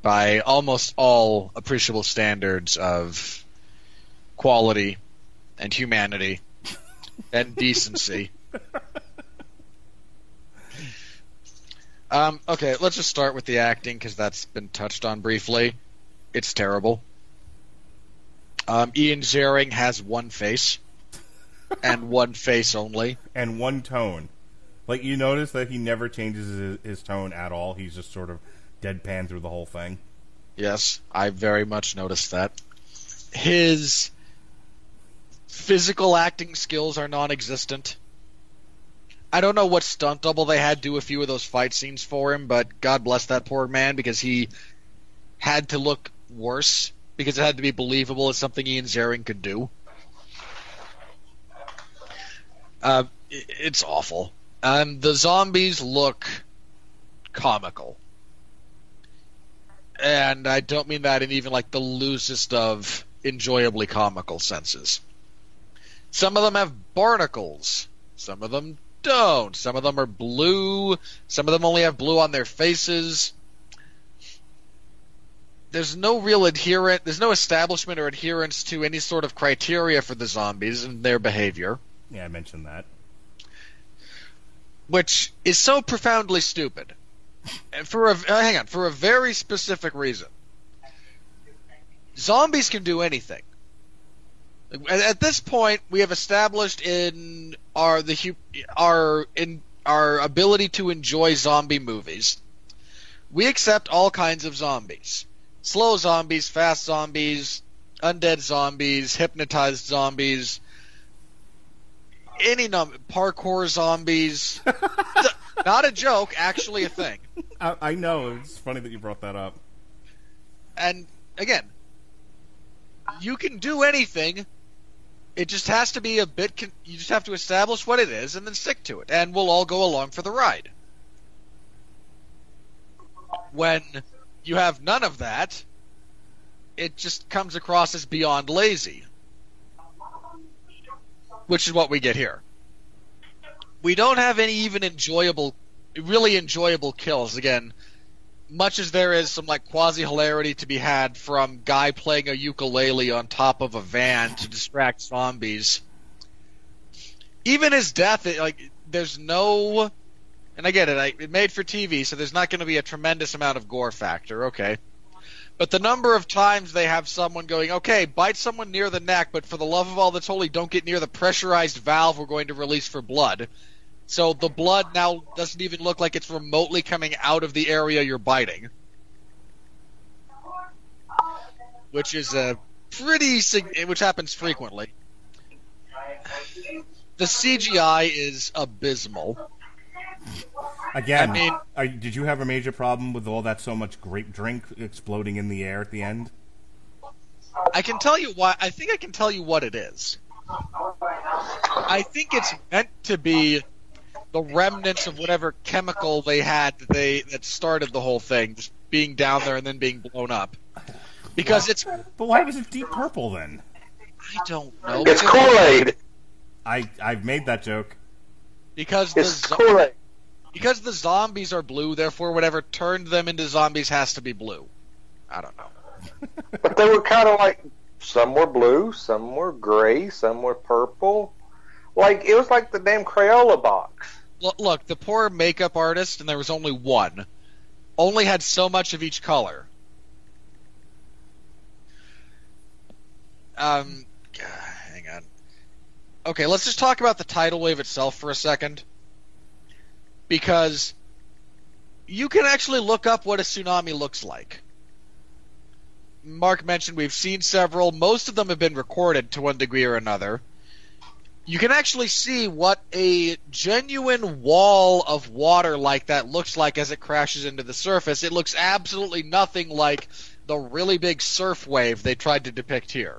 by almost all appreciable standards of quality and humanity [laughs] and decency. Um, okay, let's just start with the acting because that's been touched on briefly. It's terrible. Um, Ian Ziering has one face, and one face only, and one tone. Like you notice that he never changes his, his tone at all. He's just sort of deadpan through the whole thing. Yes, I very much noticed that. His physical acting skills are non-existent. I don't know what stunt double they had do a few of those fight scenes for him, but God bless that poor man because he had to look worse because it had to be believable as something Ian Ziering could do. Uh, it's awful. And the zombies look comical. And I don't mean that in even like the loosest of enjoyably comical senses. Some of them have barnacles. Some of them don't. Some of them are blue. Some of them only have blue on their faces. There's no real adherent, there's no establishment or adherence to any sort of criteria for the zombies and their behavior, Yeah, I mentioned that. Which is so profoundly stupid. For a, uh, hang on, for a very specific reason. Zombies can do anything. At, at this point, we have established in our the our in our ability to enjoy zombie movies. We accept all kinds of zombies: slow zombies, fast zombies, undead zombies, hypnotized zombies, any num parkour zombies. [laughs] Not a joke, actually a thing. I, I know. It's funny that you brought that up. And again, you can do anything. It just has to be a bit. Con- you just have to establish what it is and then stick to it, and we'll all go along for the ride. When you have none of that, it just comes across as beyond lazy, which is what we get here. We don't have any even enjoyable, really enjoyable kills. Again, much as there is some like quasi hilarity to be had from guy playing a ukulele on top of a van to distract zombies. Even his death, it, like there's no, and I get it. I, it made for TV, so there's not going to be a tremendous amount of gore factor. Okay, But the number of times they have someone going, okay, bite someone near the neck, but for the love of all that's holy, don't get near the pressurized valve we're going to release for blood. So the blood now doesn't even look like it's remotely coming out of the area you're biting. Which is a pretty, sig- which happens frequently. The CGI is abysmal. Again, I mean- are, did you have a major problem with all that so much grape drink exploding in the air at the end? I can tell you why. I think I can tell you what it is. I think it's meant to be the remnants of whatever chemical they had that they that started the whole thing, just being down there and then being blown up. Because it's But why was it deep purple then? I don't know. It's Because- Kool-Aid. I I've made that joke. Because the It's zo- Kool-Aid. Because the zombies are blue, therefore whatever turned them into zombies has to be blue. I don't know. [laughs] But they were kind of like some were blue, some were gray, some were purple. Like it was like the damn Crayola box. Look, look, the poor makeup artist, and there was only one, only had so much of each color. Um, hang on. Okay, let's just talk about the tidal wave itself for a second, because you can actually look up what a tsunami looks like. Mark mentioned we've seen several. Most of them have been recorded to one degree or another you can actually see what a genuine wall of water like that looks like as it crashes into the surface. It looks absolutely nothing like the really big surf wave they tried to depict here.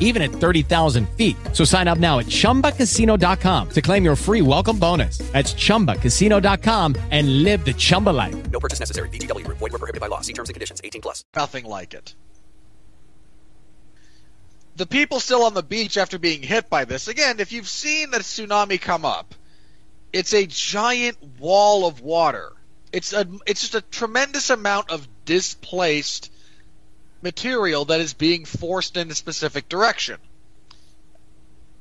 even at 30,000 feet. So sign up now at chumbacasino.com to claim your free welcome bonus. That's chumbacasino.com and live the Chumba life. No purchase necessary. VGW Group. Void were prohibited by law. See terms and conditions. 18 plus. Nothing like it. The people still on the beach after being hit by this, again, if you've seen a tsunami come up, it's a giant wall of water. It's a it's just a tremendous amount of displaced material that is being forced in a specific direction.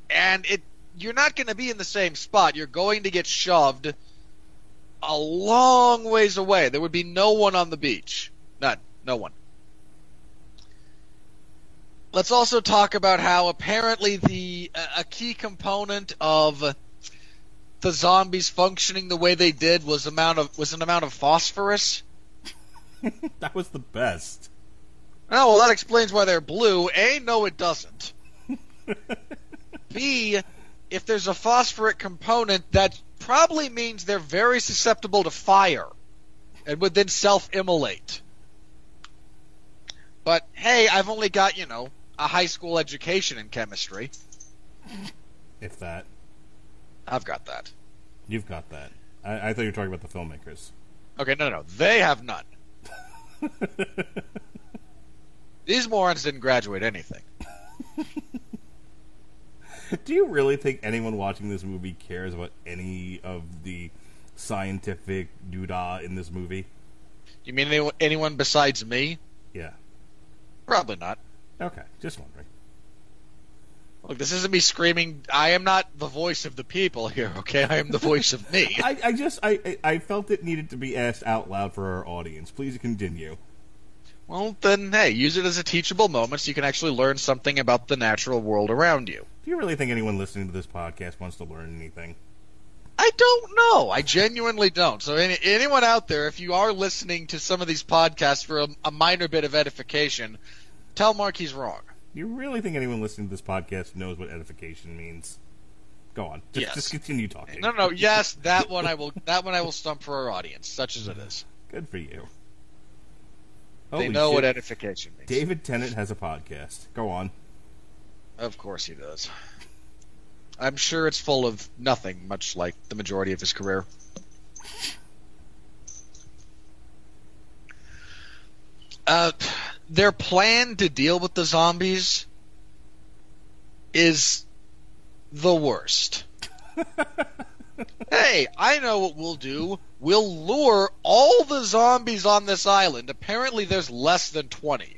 And it you're not going to be in the same spot. You're going to get shoved a long ways away. There would be no one on the beach. None. No one. Let's also talk about how apparently the a- key component of the zombies functioning the way they did was amount of was an amount of phosphorus. [laughs] That was the best. Oh, well, that explains why they're blue. A, no, it doesn't. [laughs] B, if there's a phosphoric component, that probably means they're very susceptible to fire and would then self immolate. But hey, I've only got, you know, a high school education in chemistry. If that. I've got that. You've got that. I, I thought you were talking about the filmmakers. Okay, no, no, no. They have none. [laughs] These morons didn't graduate anything. [laughs] Do you really think anyone watching this movie cares about any of the scientific doodah in this movie? You mean anyone, anyone besides me? Yeah. Probably not. Okay, just wondering. Look, this isn't me screaming. I am not the voice of the people here. Okay, I am the voice of me. [laughs] I, I just I I felt it needed to be asked out loud for our audience. Please continue. Well, then, hey, use it as a teachable moment so you can actually learn something about the natural world around you. Do you really think anyone listening to this podcast wants to learn anything? I don't know. I genuinely don't. So, any, anyone out there, if you are listening to some of these podcasts for a, a minor bit of edification, tell Mark he's wrong. You really think anyone listening to this podcast knows what edification means? Go on. Just, Yes. just continue talking. No, no, yes, that one I will. That one I will stump for our audience, such as it is. Good for you. They Holy know what edification means. David Tennant has a podcast. Go on. Of course he does. I'm sure it's full of nothing, much like the majority of his career. Uh, their plan to deal with the zombies is the worst. [laughs] hey, I know what we'll do. We'll lure all the zombies on this island. Apparently, there's less than 20.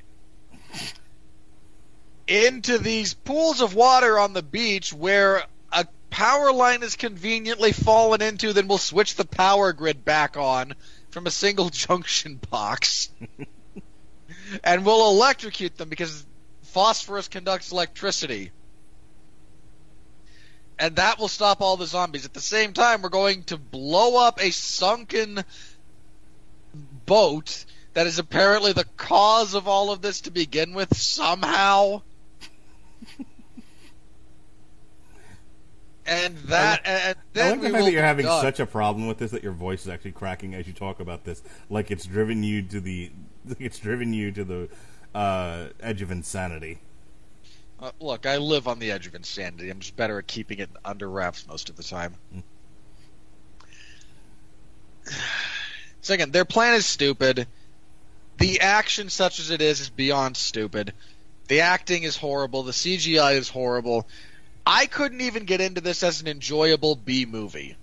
Into these pools of water on the beach where a power line is conveniently fallen into, then we'll switch the power grid back on from a single [laughs] junction box. [laughs] and we'll electrocute them because phosphorus conducts electricity. And that will stop all the zombies. At the same time, we're going to blow up a sunken boat that is apparently the cause of all of this to begin with somehow. and that, and I then like the fact that you're having done. such a problem with this that your voice is actually cracking as you talk about this, like it's driven you to the, like [laughs] it's driven you to the uh, edge of insanity. Uh, look, I live on the edge of insanity. I'm just better at keeping it under wraps most of the time. [sighs] Second, their plan is stupid. The action, such as it is, is beyond stupid. The acting is horrible. The CGI is horrible. I couldn't even get into this as an enjoyable B movie.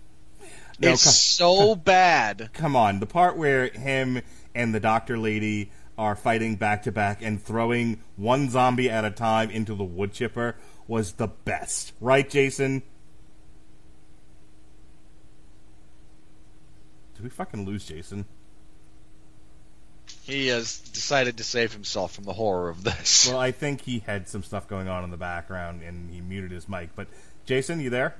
No, it's come- so [laughs] bad. Come on, the part where him and the doctor lady are fighting back to back and throwing one zombie at a time into the wood chipper was the best, right, Jason? Did we fucking lose Jason? He has decided to save himself from the horror of this. Well, I think he had some stuff going on in the background and he muted his mic. But Jason, you there?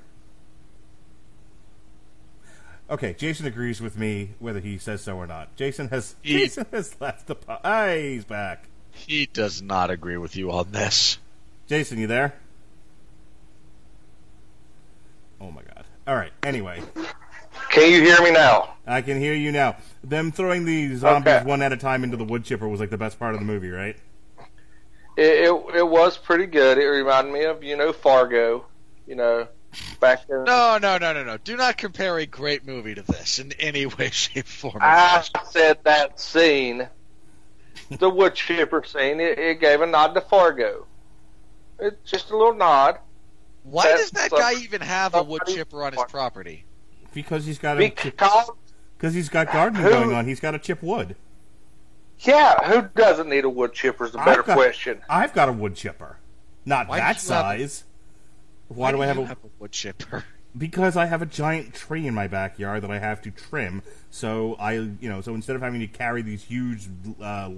Okay, Jason agrees with me whether he says so or not. Jason has He- Jason has left the po- Ah, he's back. He does not agree with you on this. Jason, you there? Oh my god. All right. Anyway, Can you hear me now? I can hear you now. Them throwing the zombies Okay. one at a time into the wood chipper was like the best part of the movie, right? It, it it was pretty good. It reminded me of you know Fargo, you know, back then. No, no, no, no, no. Do not compare a great movie to this in any way, [laughs] shape, form. I said that scene, the wood chipper scene. It, it gave a nod to Fargo. It's just a little nod. Why That's does that guy even have a wood chipper on his property? Because he's got a Because because he's got gardening Who- going on. He's got to chip wood. yeah, who doesn't need a wood chipper? Is a better I've got, question. I've got a wood chipper, not Why that size. have a- size. Why, do I you have a? a wood chipper? [laughs] Because I have a giant tree in my backyard that I have to trim. So I, you know, so instead of having to carry these huge uh,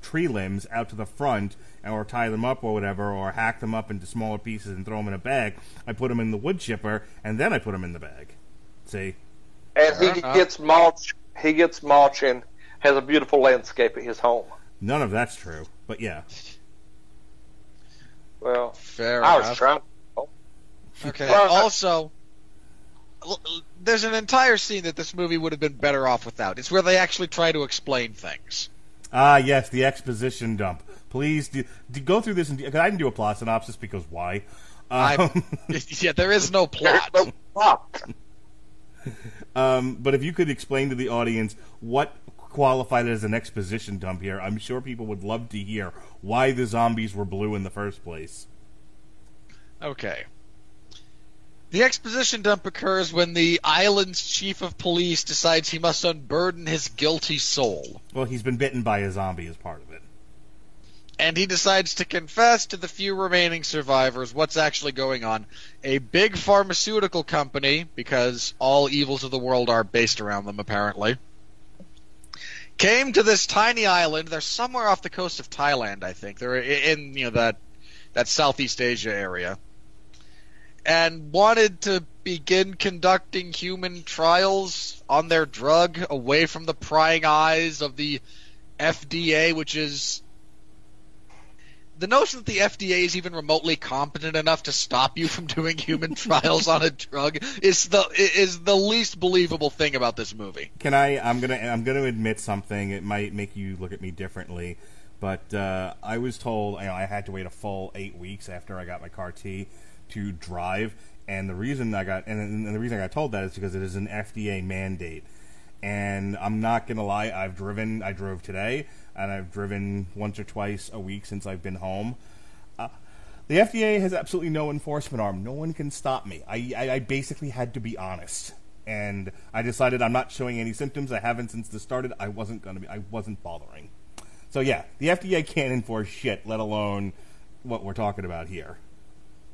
tree limbs out to the front or tie them up or whatever, or hack them up into smaller pieces and throw them in a bag, I put them in the wood chipper and then I put them in the bag. See, And Fair he enough. gets mulch. He gets mulch and has a beautiful landscape at his home. none of that's true, but yeah. Well, Fair I was enough. trying. Okay. Well, uh, also, l- l- there's an entire scene that this movie would have been better off without. It's where they actually try to explain things. Ah, yes, the exposition dump. Please do, do go through this. And, cause I didn't do a plot synopsis because why? I, Um, [laughs] yeah, there is no plot. There's no plot. Um, but if you could explain to the audience what qualified as an exposition dump here, I'm sure people would love to hear why the zombies were blue in the first place. Okay. The exposition dump occurs when the island's chief of police decides he must unburden his guilty soul. Well, he's been bitten by a zombie as part of it. And he decides to confess to the few remaining survivors what's actually going on. A big pharmaceutical company, because all evils of the world are based around them apparently, came to this tiny island. They're somewhere off the coast of Thailand, I think. They're in you know that that Southeast Asia area, and wanted to begin conducting human trials on their drug away from the prying eyes of the FDA, which is the notion that the FDA is even remotely competent enough to stop you from [laughs] doing human trials on a drug is the is the least believable thing about this movie. Can I? I'm gonna. I'm gonna admit something. It might make you look at me differently, but uh, I was told you know, I had to wait a full eight weeks after I got my CAR T to drive, and the reason I got and, and the reason I got told that is because it is an FDA mandate. And I'm not gonna lie, I've driven. I drove today, and I've driven once or twice a week since I've been home. Uh, the FDA has absolutely no enforcement arm. No one can stop me. I, I, I basically had to be honest, and I decided I'm not showing any symptoms. I haven't since this started. I wasn't gonna be. I wasn't bothering. So yeah, the FDA can't enforce shit, let alone what we're talking about here.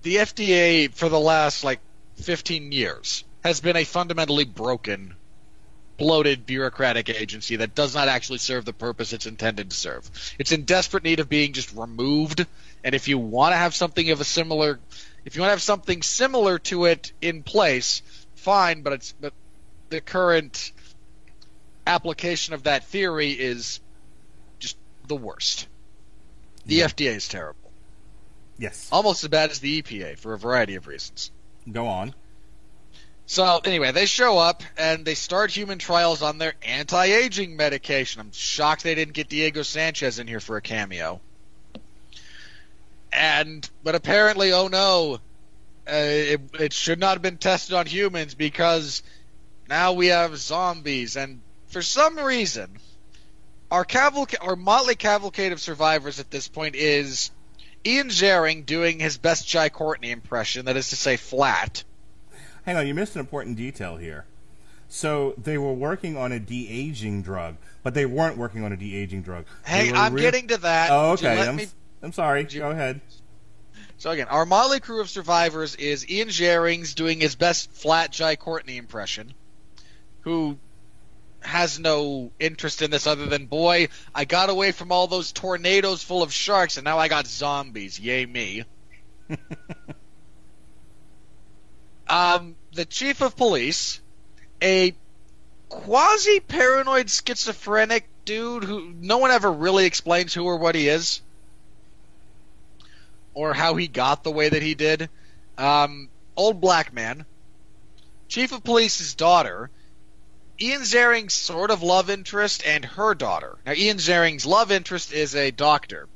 The FDA for the last like 15 years has been a fundamentally broken, bloated bureaucratic agency that does not actually serve the purpose it's intended to serve. It's in desperate need of being just removed. And if you want to have something of a similar, if you want to have something similar to it in place, fine. But it's but the current application of that theory is just the worst. The FDA is terrible. Yes. Almost as bad as the EPA for a variety of reasons. Go on. So anyway, they show up and they start human trials on their anti-aging medication. I'm shocked they didn't get Diego Sanchez in here for a cameo. And but apparently, oh no, uh, it, it should not have been tested on humans because now we have zombies. And for some reason, our cavalcade, our motley cavalcade of survivors at this point is Ian Ziering doing his best Jai Courtney impression, that is to say, flat. Hang on, you missed an important detail here. So they were working on a de aging drug, but they weren't working on a de aging drug. Hey, I'm re- getting to that. Oh, okay. I'm, me- I'm sorry. Go ahead. So again, our motley crew of survivors is Ian Zierings doing his best flat Jai Courtney impression, who has no interest in this other than boy, I got away from all those tornadoes full of sharks and now I got zombies. Yay me. [laughs] um, the chief of police, a quasi paranoid schizophrenic dude who no one ever really explains who or what he is or how he got the way that he did. Um, old black man, chief of police's daughter, Ian Ziering's sort of love interest, and her daughter. Now, Ian Ziering's love interest is a doctor.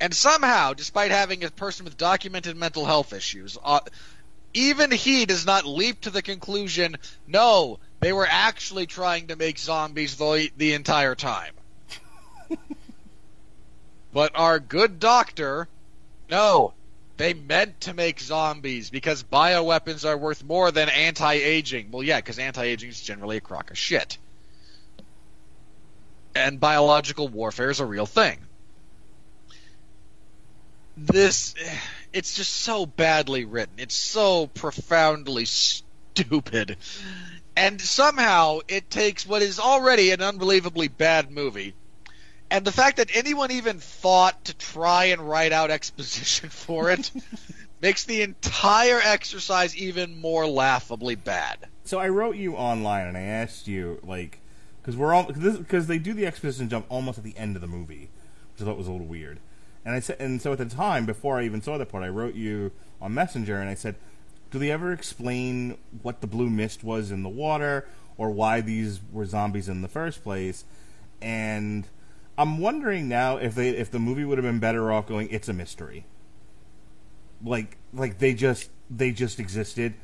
And somehow, despite having a person with documented mental health issues, uh, even he does not leap to the conclusion, no, they were actually trying to make zombies the, the entire time. [laughs] but our good doctor, no, they meant to make zombies because bioweapons are worth more than anti-aging. Well, yeah, because anti-aging is generally a crock of shit. And biological warfare is a real thing. This, it's just so badly written. It's so profoundly stupid. And somehow it takes what is already an unbelievably bad movie and the fact that anyone even thought to try and write out exposition [laughs] for it [laughs] makes the entire exercise even more laughably bad. So I wrote you online and I asked you like because we're all because they do the exposition jump almost at the end of the movie, which I thought was a little weird. And I said, and so at the time before I even saw that part, I wrote you on Messenger and I said, "Do they ever explain what the blue mist was in the water or why these were zombies in the first place?" And I'm wondering now if they if the movie would have been better off going, "It's a mystery." Like like they just they just existed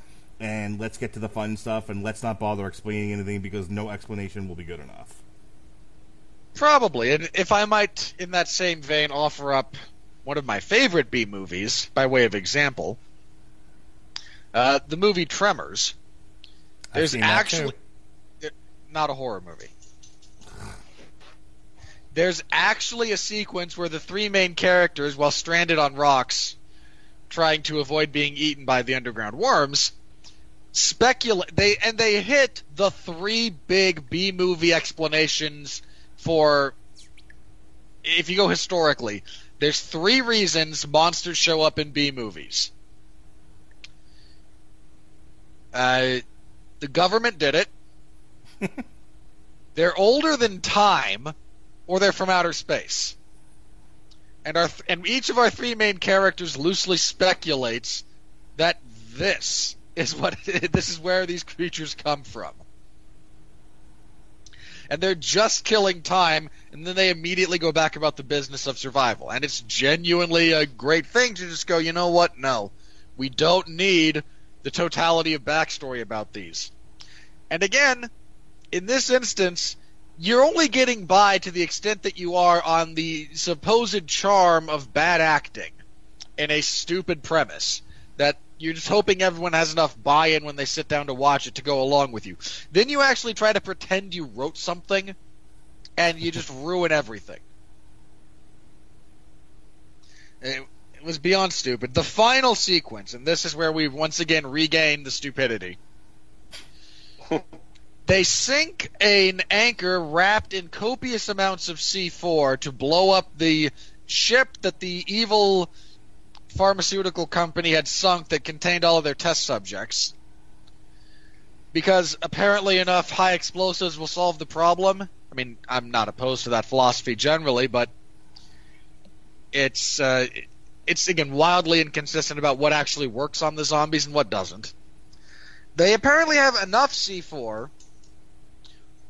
and let's get to the fun stuff and let's not bother explaining anything because no explanation will be good enough. Probably. And if I might, in that same vein, offer up one of my favorite B movies by way of example, uh, the movie Tremors. There's actually not a horror movie. There's actually a sequence where the three main characters, while stranded on rocks, trying to avoid being eaten by the underground worms, speculate they and they hit the three big B movie explanations for if you go historically, there's three reasons monsters show up in B movies. Uh, the government did it. [laughs] they're older than time, or they're from outer space. And our th- and each of our three main characters loosely speculates that this is what [laughs] this is where these creatures come from. And they're just killing time, and then they immediately go back about the business of survival. And it's genuinely a great thing to just go, you know what? No, we don't need the totality of backstory about these. And again, in this instance, you're only getting by to the extent that you are on the supposed charm of bad acting and a stupid premise that You're just hoping everyone has enough buy-in when they sit down to watch it to go along with you. Then you actually try to pretend you wrote something, and you just [laughs] ruin everything. It, it was beyond stupid. The final sequence, and this is where we once again regain the stupidity. [laughs] they sink an anchor wrapped in copious amounts of C4 to blow up the ship that the evil pharmaceutical company had sunk that contained all of their test subjects. Because apparently enough high explosives will solve the problem. I mean, I'm not opposed to that philosophy generally, but it's uh, it's again wildly inconsistent about what actually works on the zombies and what doesn't. They apparently have enough C4,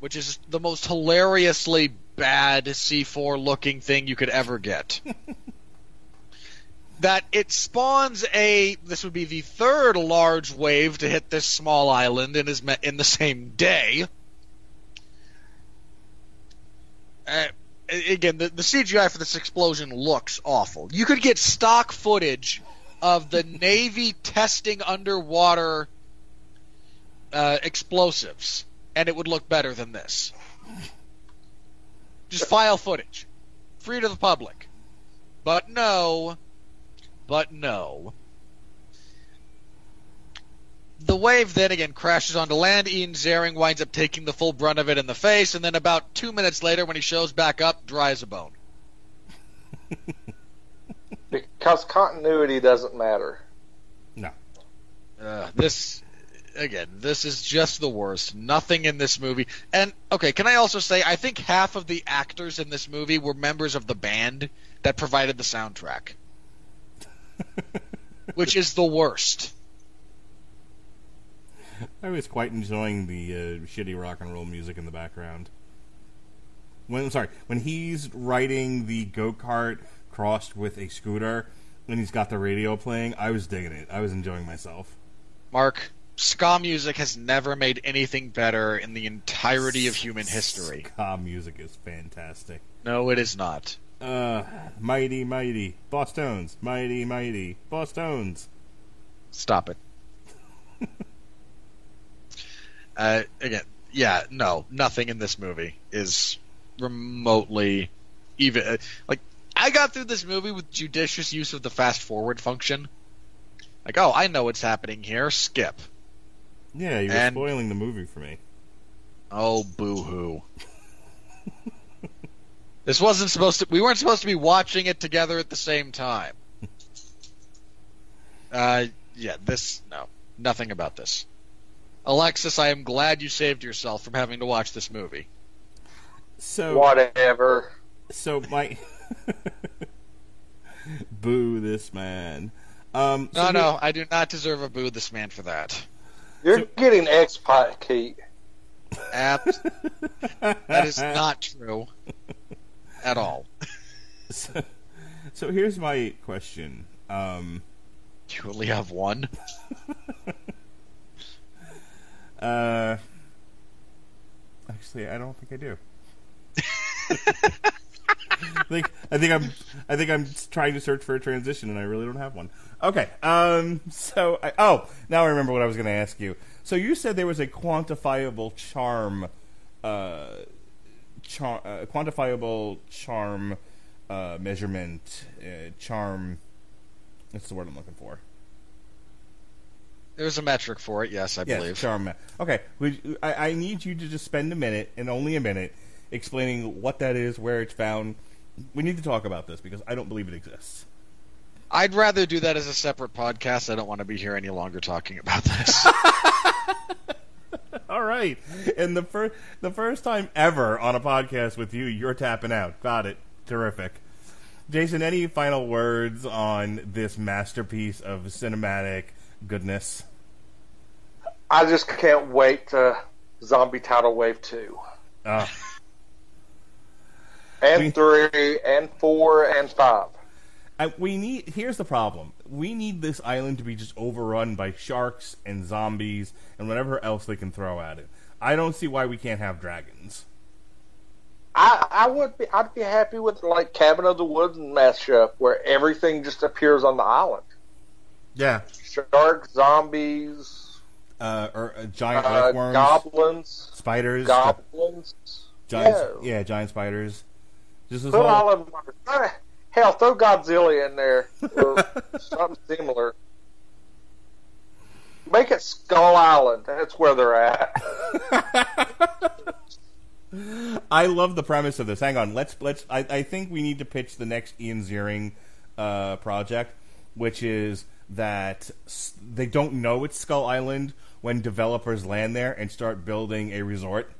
which is the most hilariously bad C4 looking thing you could ever get. [laughs] that it spawns a this would be the third large wave to hit this small island in, is in the same day. Uh, again, the, the CGI for this explosion looks awful. You could get stock footage of the [laughs] Navy testing underwater uh, explosives, and it would look better than this. Just file footage, free to the public. But no, but no. The wave then again crashes onto land. Ian Ziering winds up taking the full brunt of it in the face, and then about two minutes later, when he shows back up, dry as a bone. [laughs] because continuity doesn't matter. No. Uh, this again, this is just the worst. Nothing in this movie. And okay, can I also say I think half of the actors in this movie were members of the band that provided the soundtrack. [laughs] which is the worst. I was quite enjoying the uh, shitty rock and roll music in the background. When sorry, when he's riding the go kart crossed with a scooter, and he's got the radio playing, I was digging it. I was enjoying myself. Mark, ska music has never made anything better in the entirety of human history. Ska music is fantastic. No, it is not. Uh, mighty, mighty, Bosstones, mighty, mighty, Bosstones. Stop it. [laughs] uh, again, yeah, no, nothing in this movie is remotely even uh, like. I got through this movie with judicious use of the fast forward function. Like, oh, I know what's happening here. Skip. Yeah, you were And- spoiling the movie for me. Oh, boo hoo. this wasn't supposed to. We weren't supposed to be watching it together at the same time. [laughs] Uh, yeah, this no, nothing about this. Alexis, I am glad you saved yourself from having to watch this movie. So Whatever. So my [laughs] boo this man. Um, so No, here- no, I do not deserve a boo this man for that. You're getting X Kate. App. [laughs] that is not true at all. So, so here's my question. Um, you only have one. [laughs] uh, actually, I don't think I do. [laughs] [laughs] like I think I'm I think I'm trying to search for a transition and I really don't have one. Okay. Um so I oh, now I remember what I was going to ask you. So you said there was a quantifiable charm uh char- uh, quantifiable charm uh measurement uh, charm that's the word I'm looking for. There's a metric for it, yes, I Yes, believe. charm. Okay, would, I, I need you to just spend a minute and only a minute explaining what that is, where it's found. We need to talk about this because I don't believe it exists. I'd rather do that as a separate podcast. I don't want to be here any longer talking about this. [laughs] All right, and the first the first time ever on a podcast with you, you're tapping out. Got it. Terrific. Jason, any final words on this masterpiece of cinematic goodness? I just can't wait to Zombie Tidal Wave 2. Uh, And 3, and 4, and 5. I, we need. Here's the problem. We need this island to be just overrun by sharks and zombies and whatever else they can throw at it. I don't see why we can't have dragons. I, I would be I'd be happy with like Cabin of the Woods mashup where everything just appears on the island. Yeah. Sharks, zombies, Uh, or uh, giant uh, earthworms, goblins, spiders, goblins. giant, yeah. giant spiders. Just Put all of them. uh, Hell, throw Godzilla in there or [laughs] something similar. Make it Skull Island. That's where they're at. [laughs] I love the premise of this. Hang on, let's let's. I, I think we need to pitch the next Ian Ziering uh, project, which is that s- they don't know it's Skull Island when developers land there and start building a resort.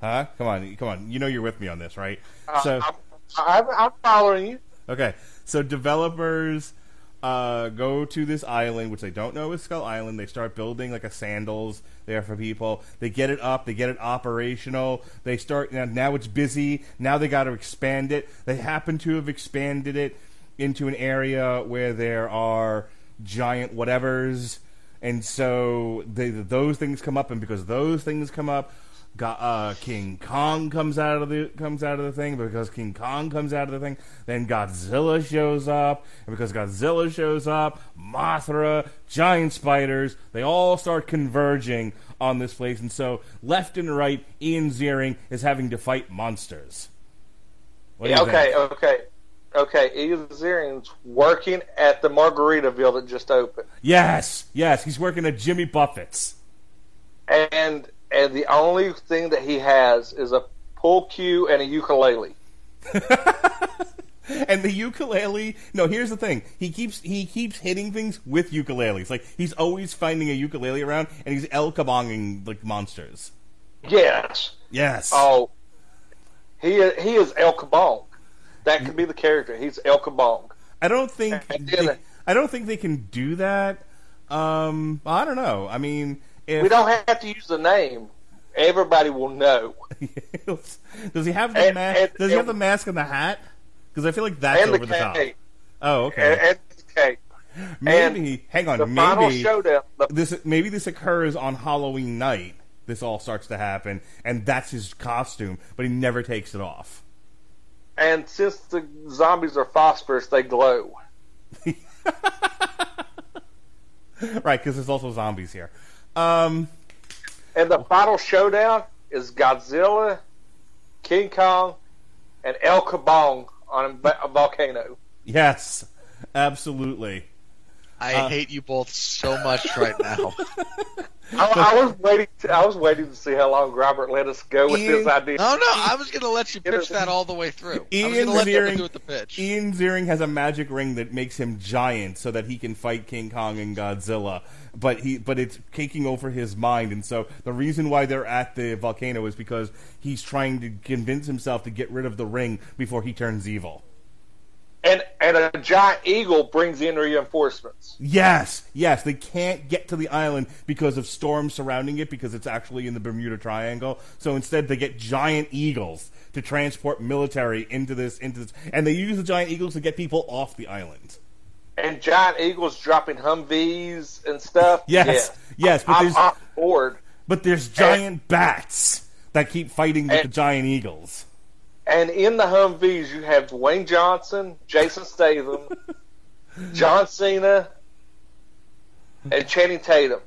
Huh? Come on, come on. You know you're with me on this, right? so Uh, I'm, I'm following you. Okay, so developers uh, go to this island, which they don't know is Skull Island. They start building like a sandals there for people. They get it up, they get it operational. They start now. Now it's busy. Now they got to expand it. They happen to have expanded it into an area where there are giant whatevers, and so they, those things come up, and because those things come up. Uh, King Kong comes out of the comes out of the thing because King Kong comes out of the thing. Then Godzilla shows up, and because Godzilla shows up, Mothra, giant spiders, they all start converging on this place. And so, left and right, Ian Ziering is having to fight monsters. Do okay, think? okay, okay. Ian Ziering's working at the Margaritaville that just opened, Yes, yes, he's working at Jimmy Buffett's. and and the only thing that he has is a pool cue and a ukulele. [laughs] And the ukulele. No, here's the thing. He keeps he keeps hitting things with ukuleles. Like he's always finding a ukulele around, and he's el kabonging like monsters. Yes. Yes. Oh, he is, he is El Kabong. That could be the character. He's El Kabong. I don't think they, I don't think they can do that. Um, I don't know. I mean, if We don't have to use the name. Everybody will know. [laughs] does he have the And- mask? and- does he have the mask and the hat? Because I feel like that's and over the the top. Oh, okay. And, and maybe hang on. the maybe final showdown. The, this maybe this occurs on Halloween night. This all starts to happen, and that's his costume, but he never takes it off. and since the zombies are phosphorus, they glow. [laughs] right, because there's also zombies here. Um, And the final showdown is Godzilla, King Kong, and El Kabong on a, a volcano. yes, absolutely. I Uh, hate you both so much right now. [laughs] I, I was waiting. To, I was waiting to see how long Robert let us go with this idea. No, no, I was going to let you pitch that all the way through. Ian going to let them Ziering, do it the pitch. Ian Ziering has a magic ring that makes him giant, so that he can fight King Kong and Godzilla. But he, but it's taking over his mind, and so the reason why they're at the volcano is because he's trying to convince himself to get rid of the ring before he turns evil. And and a giant eagle brings in reinforcements. Yes, yes, they can't get to the island because of storms surrounding it because it's actually in the Bermuda Triangle. So instead, they get giant eagles to transport military into this into this, and they use the giant eagles to get people off the island. And giant eagles dropping Humvees and stuff. [laughs] Yes, yes, but I'm there's on board. but there's giant bats that keep fighting with the giant eagles. And in the Humvees, you have Dwayne Johnson, Jason Statham, [laughs] John Cena, and Channing Tatum,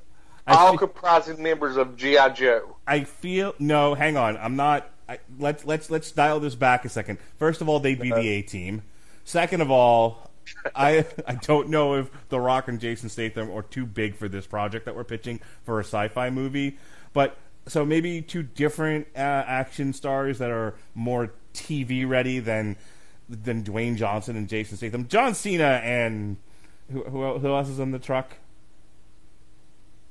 all comprising members of GI Joe. I feel no. Hang on, I'm not. I, let's let's let's dial this back a second. First of all, they'd be the A team. Second of all, I [laughs] I don't know if The Rock and Jason Statham are too big for this project that we're pitching for a sci-fi movie. But so maybe two different uh, action stars that are more TV ready than than Dwayne Johnson and Jason Statham. John Cena and who who, who else is in the truck?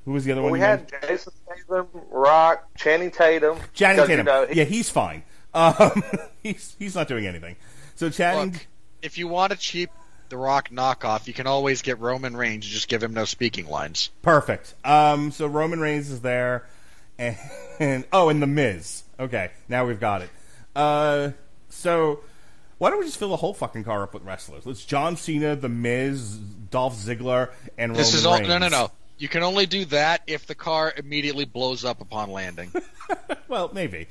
Who was the other Well, one? we you had Jason Statham, Rock, Channing Tatum. Channing 'cause, Tatum. You know, he- yeah, he's fine. Um, [laughs] he's he's not doing anything. So Channing. Look, if you want a cheap The Rock knockoff, you can always get Roman Reigns and just give him no speaking lines. Perfect. Um, so Roman Reigns is there, and, and [laughs] oh, and the Miz. Okay, now we've got it. Uh, so why don't we just fill the whole fucking car up with wrestlers? Let's John Cena, the Miz, Dolph Ziggler, and This Roman is all Reigns. no, no, no. You can only do that if the car immediately blows up upon landing. [laughs] well, maybe.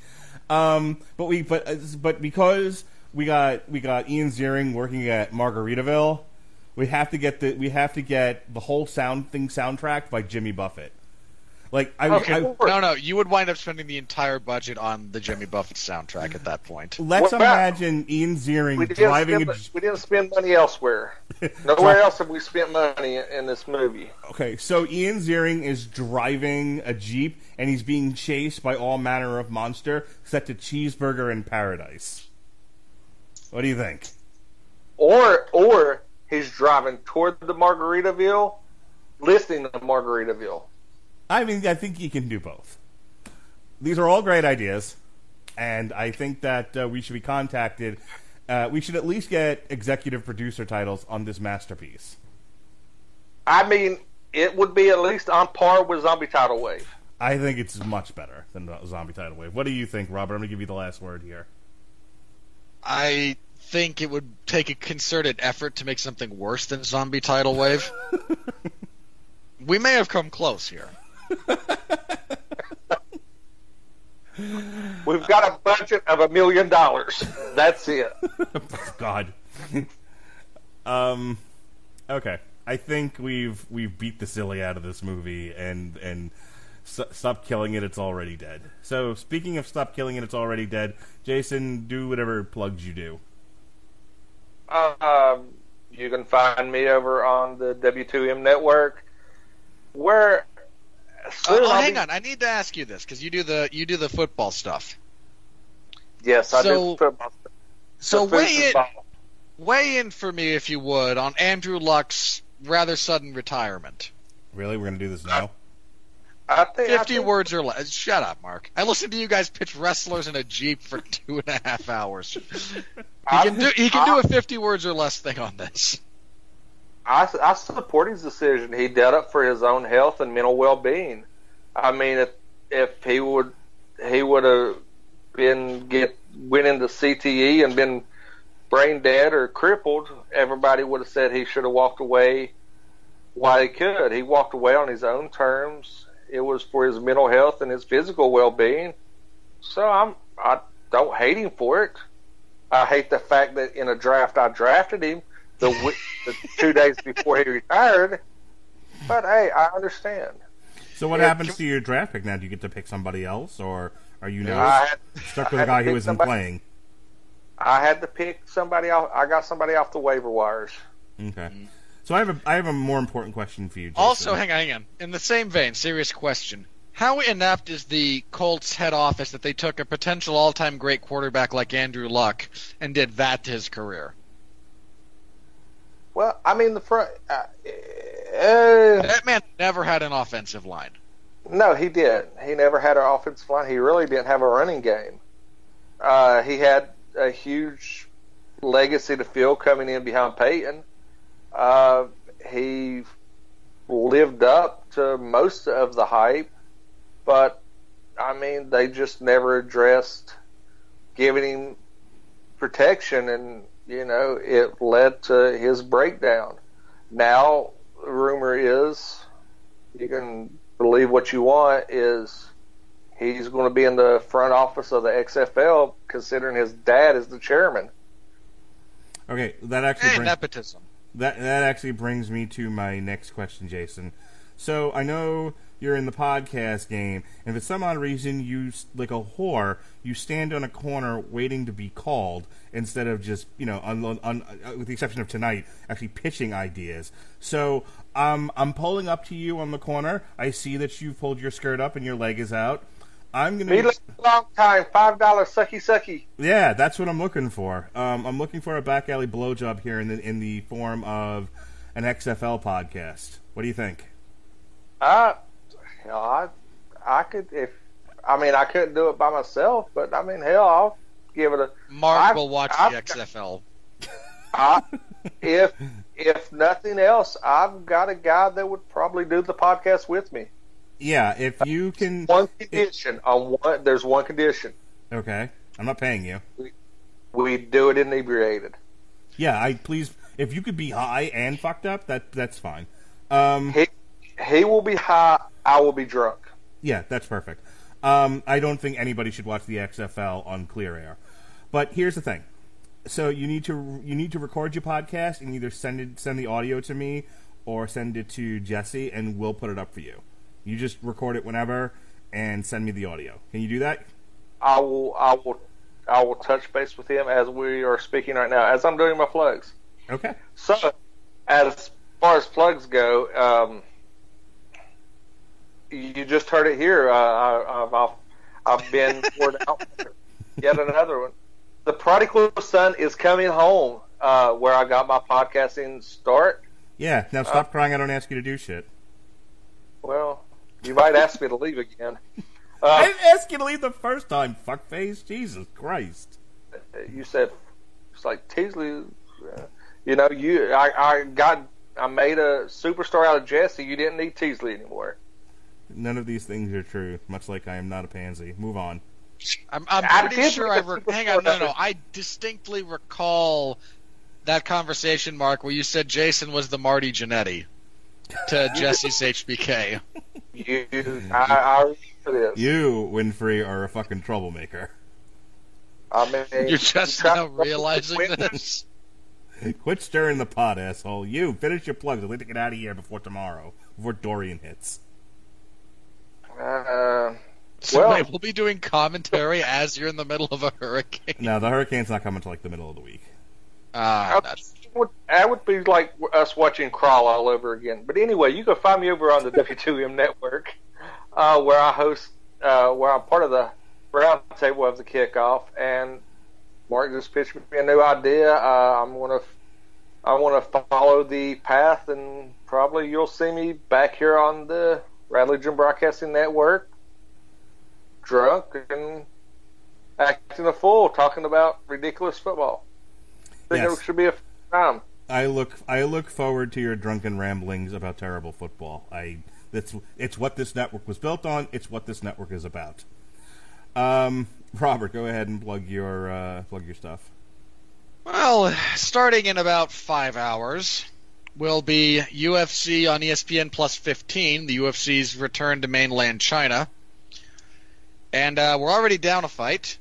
Um, but we, but but because we got we got Ian Ziering working at Margaritaville, We have to get the we have to get the whole sound thing soundtracked by Jimmy Buffett. Like I, Okay, I no, no, you would wind up spending the entire budget on the Jimmy Buffett soundtrack at that point. let's Well, imagine Ian Ziering We driving. spend, A, we didn't spend money elsewhere. [laughs] Nowhere else have we spent money in, in this movie. okay, so Ian Ziering is driving a jeep and he's being chased by all manner of monster, set to Cheeseburger in Paradise. What do you think? Or or he's driving toward the Margaritaville, listening to Margaritaville. I mean, I think you can do both. These are all great ideas, and I think that uh, we should be contacted. Uh, we should at least get executive producer titles on this masterpiece. I mean, it would be at least on par with Zombie Tidal Wave. I think it's much better than Zombie Tidal Wave. What do you think, Robert? I'm going to give you the last word here. I think it would take a concerted effort to make something worse than Zombie Tidal Wave. [laughs] we may have come close here. We've got a budget of a million dollars. That's it. [laughs] God. um. Okay. I think we've we've beat the silly out of this movie, and and stop killing it. It's already dead. So speaking of stop killing it, it's already dead. Jason, do whatever plugs you do. Um, you can find me over on the W2M network, where Uh, oh, I'll hang on, I need to ask you this because you do the you do the football stuff. Yes, I So- do football. So The weigh in, ball. weigh in for me if you would on Andrew Luck's rather sudden retirement. Really, we're gonna do this now? I think I Fifty think- words or less. Shut up, Mark. I listened to you guys pitch wrestlers in a jeep for [laughs] two and a half hours. He can do he can do a fifty words or less thing on this. I, I support his decision. He did it for his own health and mental well being. I mean, if if he would he would have been get went into CTE and been brain dead or crippled, everybody would have said he should have walked away while he could. He walked away on his own terms. It was for his mental health and his physical well being. So I'm I don't hate him for it. I hate the fact that in a draft I drafted him the, the two days before he retired. But hey, I understand. So what Yeah, happens can- to your draft pick now? Do you get to pick somebody else, or are you now stuck with a guy who pick isn't somebody- playing? I had to pick somebody off. I got somebody off the waiver wires. Okay. So I have a I have a more important question for you. Jason. Also, hang on, hang on. In the same vein, serious question. How inept is the Colts head office that they took a potential all-time great quarterback like Andrew Luck and did that to his career? Well, I mean the front. Uh, uh, That man never had an offensive line. no, he did. He never had an offensive line. He really didn't have a running game. Uh, he had a huge legacy to fill coming in behind Peyton. Uh, he lived up to most of the hype, but I mean, they just never addressed giving him protection, and you know, it led to his breakdown. Now, the rumor is, you can believe what you want, is he's going to be in the front office of the XFL, considering his dad is the chairman. Okay, that actually Hey, brings, nepotism. that that actually brings me to my next question, Jason. So I know you're in the podcast game, and for some odd reason, you like a whore, you stand on a corner waiting to be called instead of just you know, un, un, un, uh, with the exception of tonight, actually pitching ideas. So um, I'm pulling up to you on the corner. I see that you've pulled your skirt up and your leg is out. I'm gonna. Be like a long time, five dollar sucky sucky. Yeah, that's what I'm looking for. Um, I'm looking for a back alley blowjob here in the in the form of an XFL podcast. What do you think? Uh, hell, I, I could if, I mean, I couldn't do it by myself, but I mean, hell, I'll give it a. Mark I've- will watch I've the XFL. I, [laughs] if if nothing else, I've got a guy that would probably do the podcast with me. Yeah, if you can. One condition on one. There's one condition. Okay, I'm not paying you. We do it inebriated. Yeah, I please. If you could be high and fucked up, that that's fine. Um, He he will be high. I will be drunk. yeah, that's perfect. Um, I don't think anybody should watch the XFL on clear air. But here's the thing: So you need to you need to record your podcast and either send it send the audio to me or send it to Jesse and we'll put it up for you. You just record it whenever and send me the audio. Can you do that? I will. I will. I will touch base with him as we are speaking right now, as I'm doing my plugs. Okay. So, as far as plugs go, um, you just heard it here. Uh, I, I've, I've I've been poured out yet another one. The prodigal son is coming home, uh, where I got my podcasting start. Yeah. Now stop crying. I don't ask you to do shit. Well, you might ask me to leave again. [laughs] Uh, I didn't ask you to leave the first time, fuckface. Jesus Christ. you said it's like Teasley. Uh, you know, you I, I got I made a superstar out of Jesse. You didn't need Teasley anymore. None of these things are true. Much like I am not a pansy. Move on. I'm, I'm pretty sure make I a re- hang on. No, no, no. I distinctly recall that conversation, Mark, where you said Jason was the Marty Jannetty to [laughs] Jesse's [laughs] HBK. You, I, I this. You, Winfrey, are a fucking troublemaker. I mean, You're just you now realizing this. [laughs] Quit stirring the pot, asshole. You, finish your plugs. I'd like to get out of here before tomorrow, before Dorian hits. Uh, So Well- wait, we'll be doing commentary as you're in the middle of a hurricane. No, the hurricane's not coming until like the middle of the week. Ah, that's would, that would be like us watching Crawl all over again. But anyway, you can find me over on the [laughs] W2M network, uh, where I host, uh, where I'm part of the roundtable of the kickoff. And Mark just pitched me a new idea. Uh, I'm gonna, I want to follow the path, and probably you'll see me back here on the Radulich Broadcasting Network, drunk and acting a fool, talking about ridiculous football. I think Yes. it should be a fun time. I look I look forward to your drunken ramblings about terrible football. I that's it's what this network was built on. It's what this network is about. Um, Robert, go ahead and plug your uh, plug your stuff. Well, starting in about five hours will be UFC on ESPN Plus 15, the UFC's return to mainland China. And uh, we're already down a fight.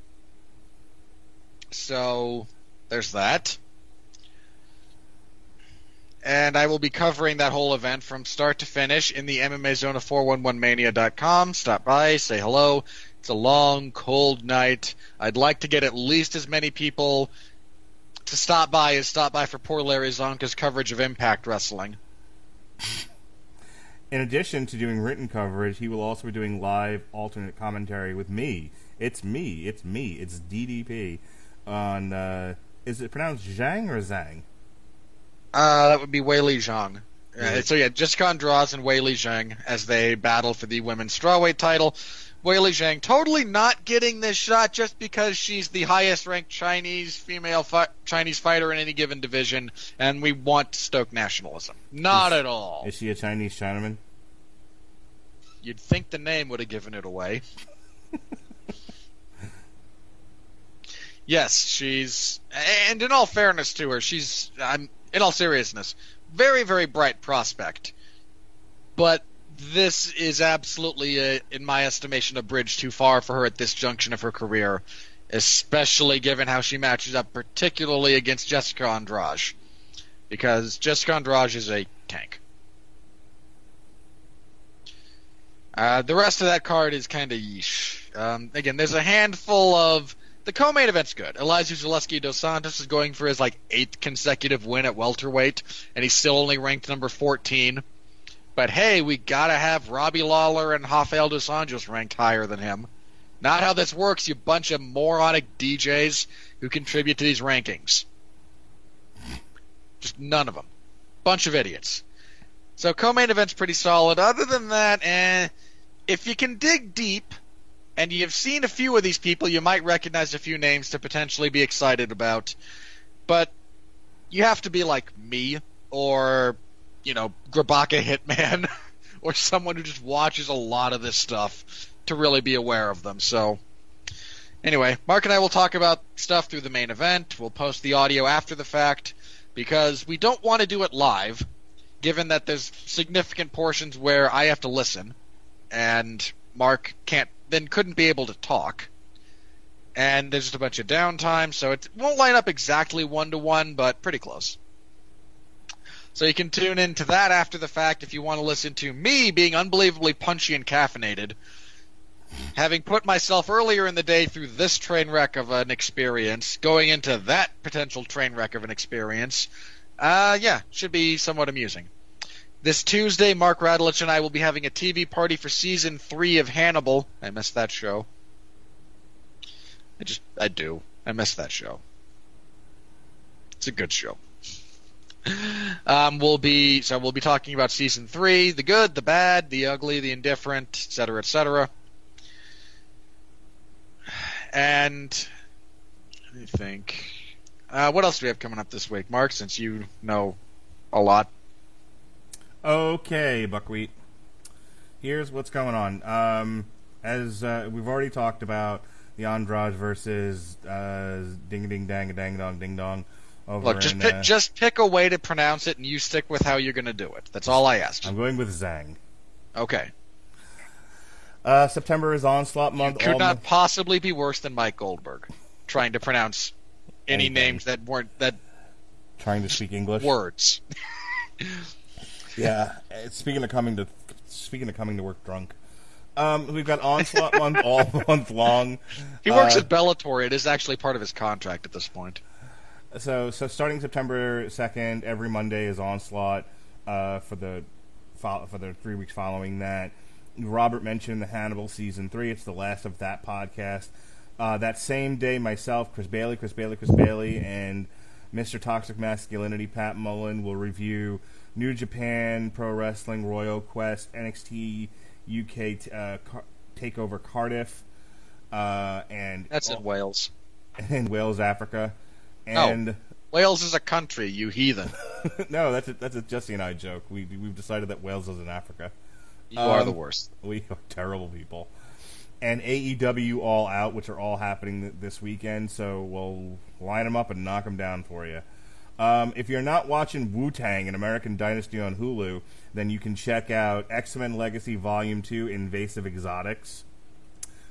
So there's that. And I will be covering that whole event from start to finish in the MMA Zone of 411mania.com. Stop by, say hello. It's a long, cold night. I'd like to get at least as many people to stop by is stop by for poor Larry Csonka's coverage of Impact Wrestling. In addition to doing written coverage, he will also be doing live alternate commentary with me. It's me. It's me. It's DDP on. Uh, is it pronounced Zhang or Zhang? Uh, that would be Weili Zhang. Uh, so yeah, Jessica Andrade and Weili Zhang as they battle for the women's strawweight title. Weili Zhang totally not getting this shot just because she's the highest ranked Chinese female fi- Chinese fighter in any given division, and we want to stoke nationalism. Not at all. Is she a Chinese Chinaman? You'd think the name would have given it away. [laughs] yes, she's, and in all fairness to her, she's, I'm, in all seriousness, very, very bright prospect. But this is absolutely, a, in my estimation, a bridge too far for her at this junction of her career, especially given how she matches up, particularly against Jessica Andrade. Because Jessica Andrade is a tank. Uh, the rest of that card is kind of yeesh. Um, again, there's a handful of the co-main event's good. Elizeu Zaleski dos Santos is going for his like eighth consecutive win at welterweight, and he's still only ranked number 14. But hey, we gotta have Robbie Lawler and Rafael dos Anjos ranked higher than him. Not how this works, you bunch of moronic DJs who contribute to these rankings. Just none of them. Bunch of idiots. So co-main event's pretty solid. Other than that, eh, if you can dig deep, and you've seen a few of these people, you might recognize a few names to potentially be excited about. But you have to be like me, or you know, Grabaka Hitman, [laughs] or someone who just watches a lot of this stuff to really be aware of them. So. Anyway, Mark and I will talk about stuff through the main event. We'll post the audio after the fact because we don't want to do it live given that there's significant portions where I have to listen, and Mark can't then couldn't be able to talk. and there's just a bunch of downtime, so it won't line up exactly one to one, but pretty close. So you can tune into that after the fact if you want to listen to me being unbelievably punchy and caffeinated, having put myself earlier in the day through this train wreck of an experience, going into that potential train wreck of an experience. Uh, yeah, should be somewhat amusing. This Tuesday, Mark Radulich and I will be having a TV party for season three of Hannibal. I missed that show. I just, I do. I miss that show. It's a good show. Um, we'll be so we'll be talking about season three, the good, the bad, the ugly, the indifferent, etc., etc. And let me think. Uh, what else do we have coming up this week, Mark? Since you know a lot. Okay, buckwheat. Here's what's going on. Um, as uh, we've already talked about, the Andrade versus uh, Ding Ding Dang Dang Dong Ding Dong. Look, just in, pick, uh, just pick a way to pronounce it, and you stick with how you're going to do it. That's all I asked. I'm going with Zhang. Okay. Uh, September is Onslaught month. Could not month- possibly be worse than Mike Goldberg trying to pronounce any Anything. names that weren't that trying to speak English. words. [laughs] Yeah. Speaking of coming to speaking of coming to work drunk, um, we've got Onslaught month [laughs] all month long. He works Uh, at Bellator. It is actually part of his contract at this point. So, so starting September second, every Monday is Onslaught uh, for the fo- for the three weeks following that. Robert mentioned the Hannibal season three. It's the last of that podcast. Uh, that same day, myself, Chris Bailey, Chris Bailey, Chris Bailey, and Mr. Toxic Masculinity, Pat Mullen, will review New Japan Pro Wrestling, Royal Quest, NXT UK t- uh, Car- Takeover Cardiff, uh, and That's in Wales. [laughs] in Wales, Africa, and oh, Wales is a country, you heathen. [laughs] no, that's a, that's a Jesse and I joke. We we've decided that Wales is in Africa. You are Um, the worst. We are terrible people. And AEW All Out, which are all happening th- this weekend, so we'll line them up and knock them down for you. Um, if you're not watching Wu Tang and American Dynasty on Hulu, then you can check out X Men Legacy Volume 2 Invasive Exotics.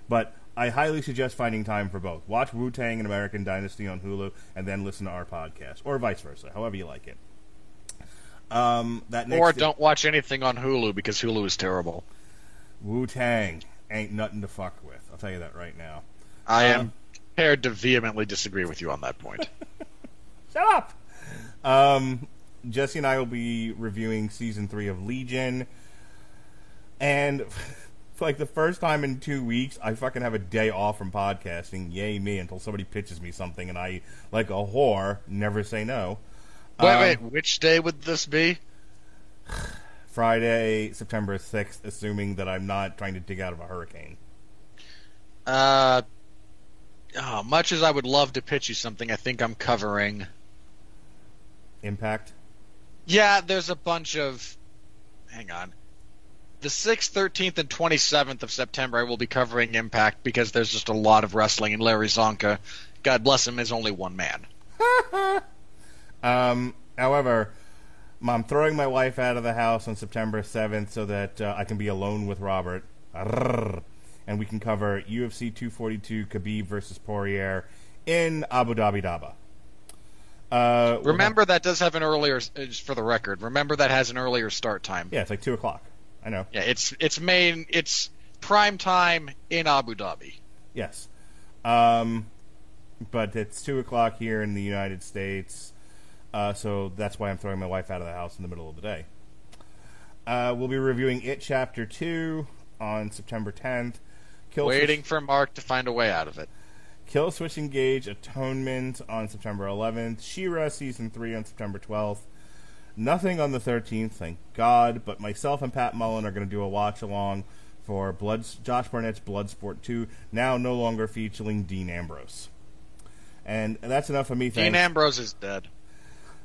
But I highly suggest finding time for both. Watch Wu Tang and American Dynasty on Hulu, and then listen to our podcast, or vice versa, however you like it. Um, that next Or don't watch anything on Hulu because Hulu is terrible. Wu Tang ain't nothing to fuck with. I'll tell you that right now. I Uh, am prepared to vehemently disagree with you on that point. [laughs] Shut up. Um, Jesse and I will be reviewing season three of Legion, and for like the first time in two weeks, I fucking have a day off from podcasting. Yay me! Until somebody pitches me something, and I, like a whore, never say no. wait, Um, wait, which day would this be? Friday, September sixth, assuming that I'm not trying to dig out of a hurricane. Uh, oh, much as I would love to pitch you something, I think I'm covering. Impact. Yeah, there's a bunch of. Hang on. The 6th, 13th, and 27th of September, I will be covering Impact because there's just a lot of wrestling, and Larry Csonka, God bless him, is only one man. [laughs] Um, however, I'm throwing my wife out of the house on September 7th so that uh, I can be alone with Robert. And we can cover UFC 242 Khabib versus Poirier in Abu Dhabi Daba. Uh, Remember, that does have an earlier, uh, just for the record, remember that has an earlier start time. yeah, it's like 2 o'clock. I know. Yeah, it's it's main it's prime time in Abu Dhabi. Yes. Um, but it's 2 o'clock here in the United States. Uh, so that's why I'm throwing my wife out of the house in the middle of the day. Uh, we'll be reviewing It Chapter 2 on September 10th. Kill Waiting for Mark to find a way out of it. Killswitch Engage Atonement on September 11th. She-Ra Season 3 on September 12th. Nothing on the 13th, thank God, but myself and Pat Mullen are going to do a watch along for Blood, Josh Barnett's Bloodsport 2, now no longer featuring Dean Ambrose. And that's enough for me, thanks. Dean Ambrose is dead.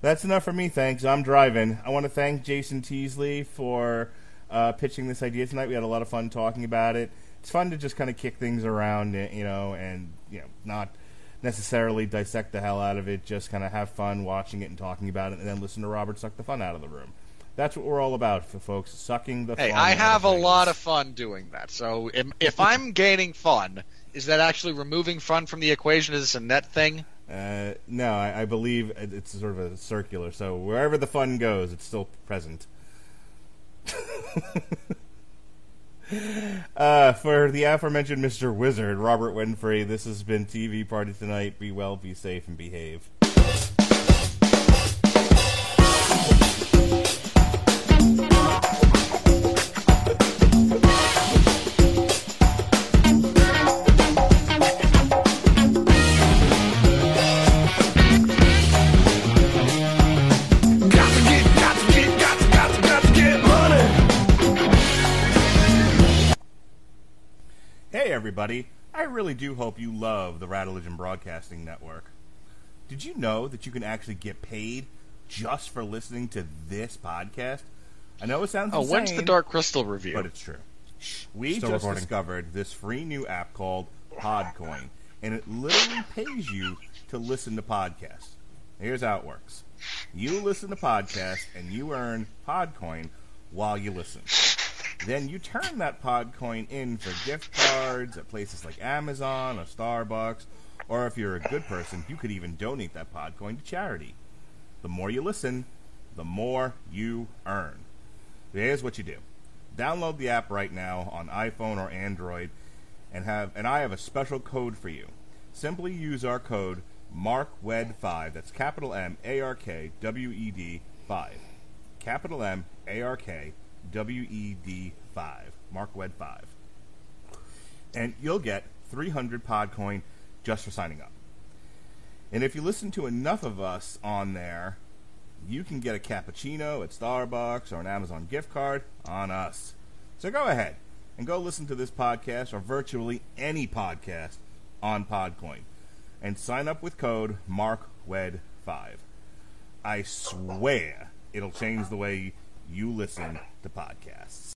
That's enough for me, thanks. I'm driving. I want to thank Jason Teasley for uh, pitching this idea tonight. We had a lot of fun talking about it. It's fun to just kind of kick things around, you know, and you know, not necessarily dissect the hell out of it. Just kind of have fun watching it and talking about it, and then listen to Robert suck the fun out of the room. That's what we're all about, for folks. Sucking the. Hey, I have a lot of fun doing that. So if, if [laughs] I'm gaining fun, is that actually removing fun from the equation? Is this a net thing? Uh, no, I, I believe it's sort of a circular. So wherever the fun goes, it's still present. [laughs] [laughs] uh, for the aforementioned Mr. Wizard, Robert Winfrey, this has been TV Party Tonight. Be well, be safe, and behave. Everybody. I really do hope you love the Radulich Broadcasting Network. Did you know that you can actually get paid just for listening to this podcast? I know it sounds Oh, insane, when's the Dark Crystal review? but it's true. We Still just recording. discovered this free new app called Podcoin, and it literally pays you to listen to podcasts. Here's how it works: you listen to podcasts, and you earn Podcoin while you listen. Then you turn that Podcoin in for gift cards at places like Amazon or Starbucks, or if you're a good person, you could even donate that Podcoin to charity. The more you listen, the more you earn. Here's what you do. Download the app right now on iPhone or Android and have and I have a special code for you. Simply use our code MARKWED5. That's capital M A R K W E D 5. Capital M A R K W E D 5. Mark Wed 5. And you'll get 300 Podcoin just for signing up. And if you listen to enough of us on there, you can get a cappuccino at Starbucks or an Amazon gift card on us. So go ahead and go listen to this podcast or virtually any podcast on Podcoin and sign up with code MARKWED5. I swear it'll change the way you listen to podcasts.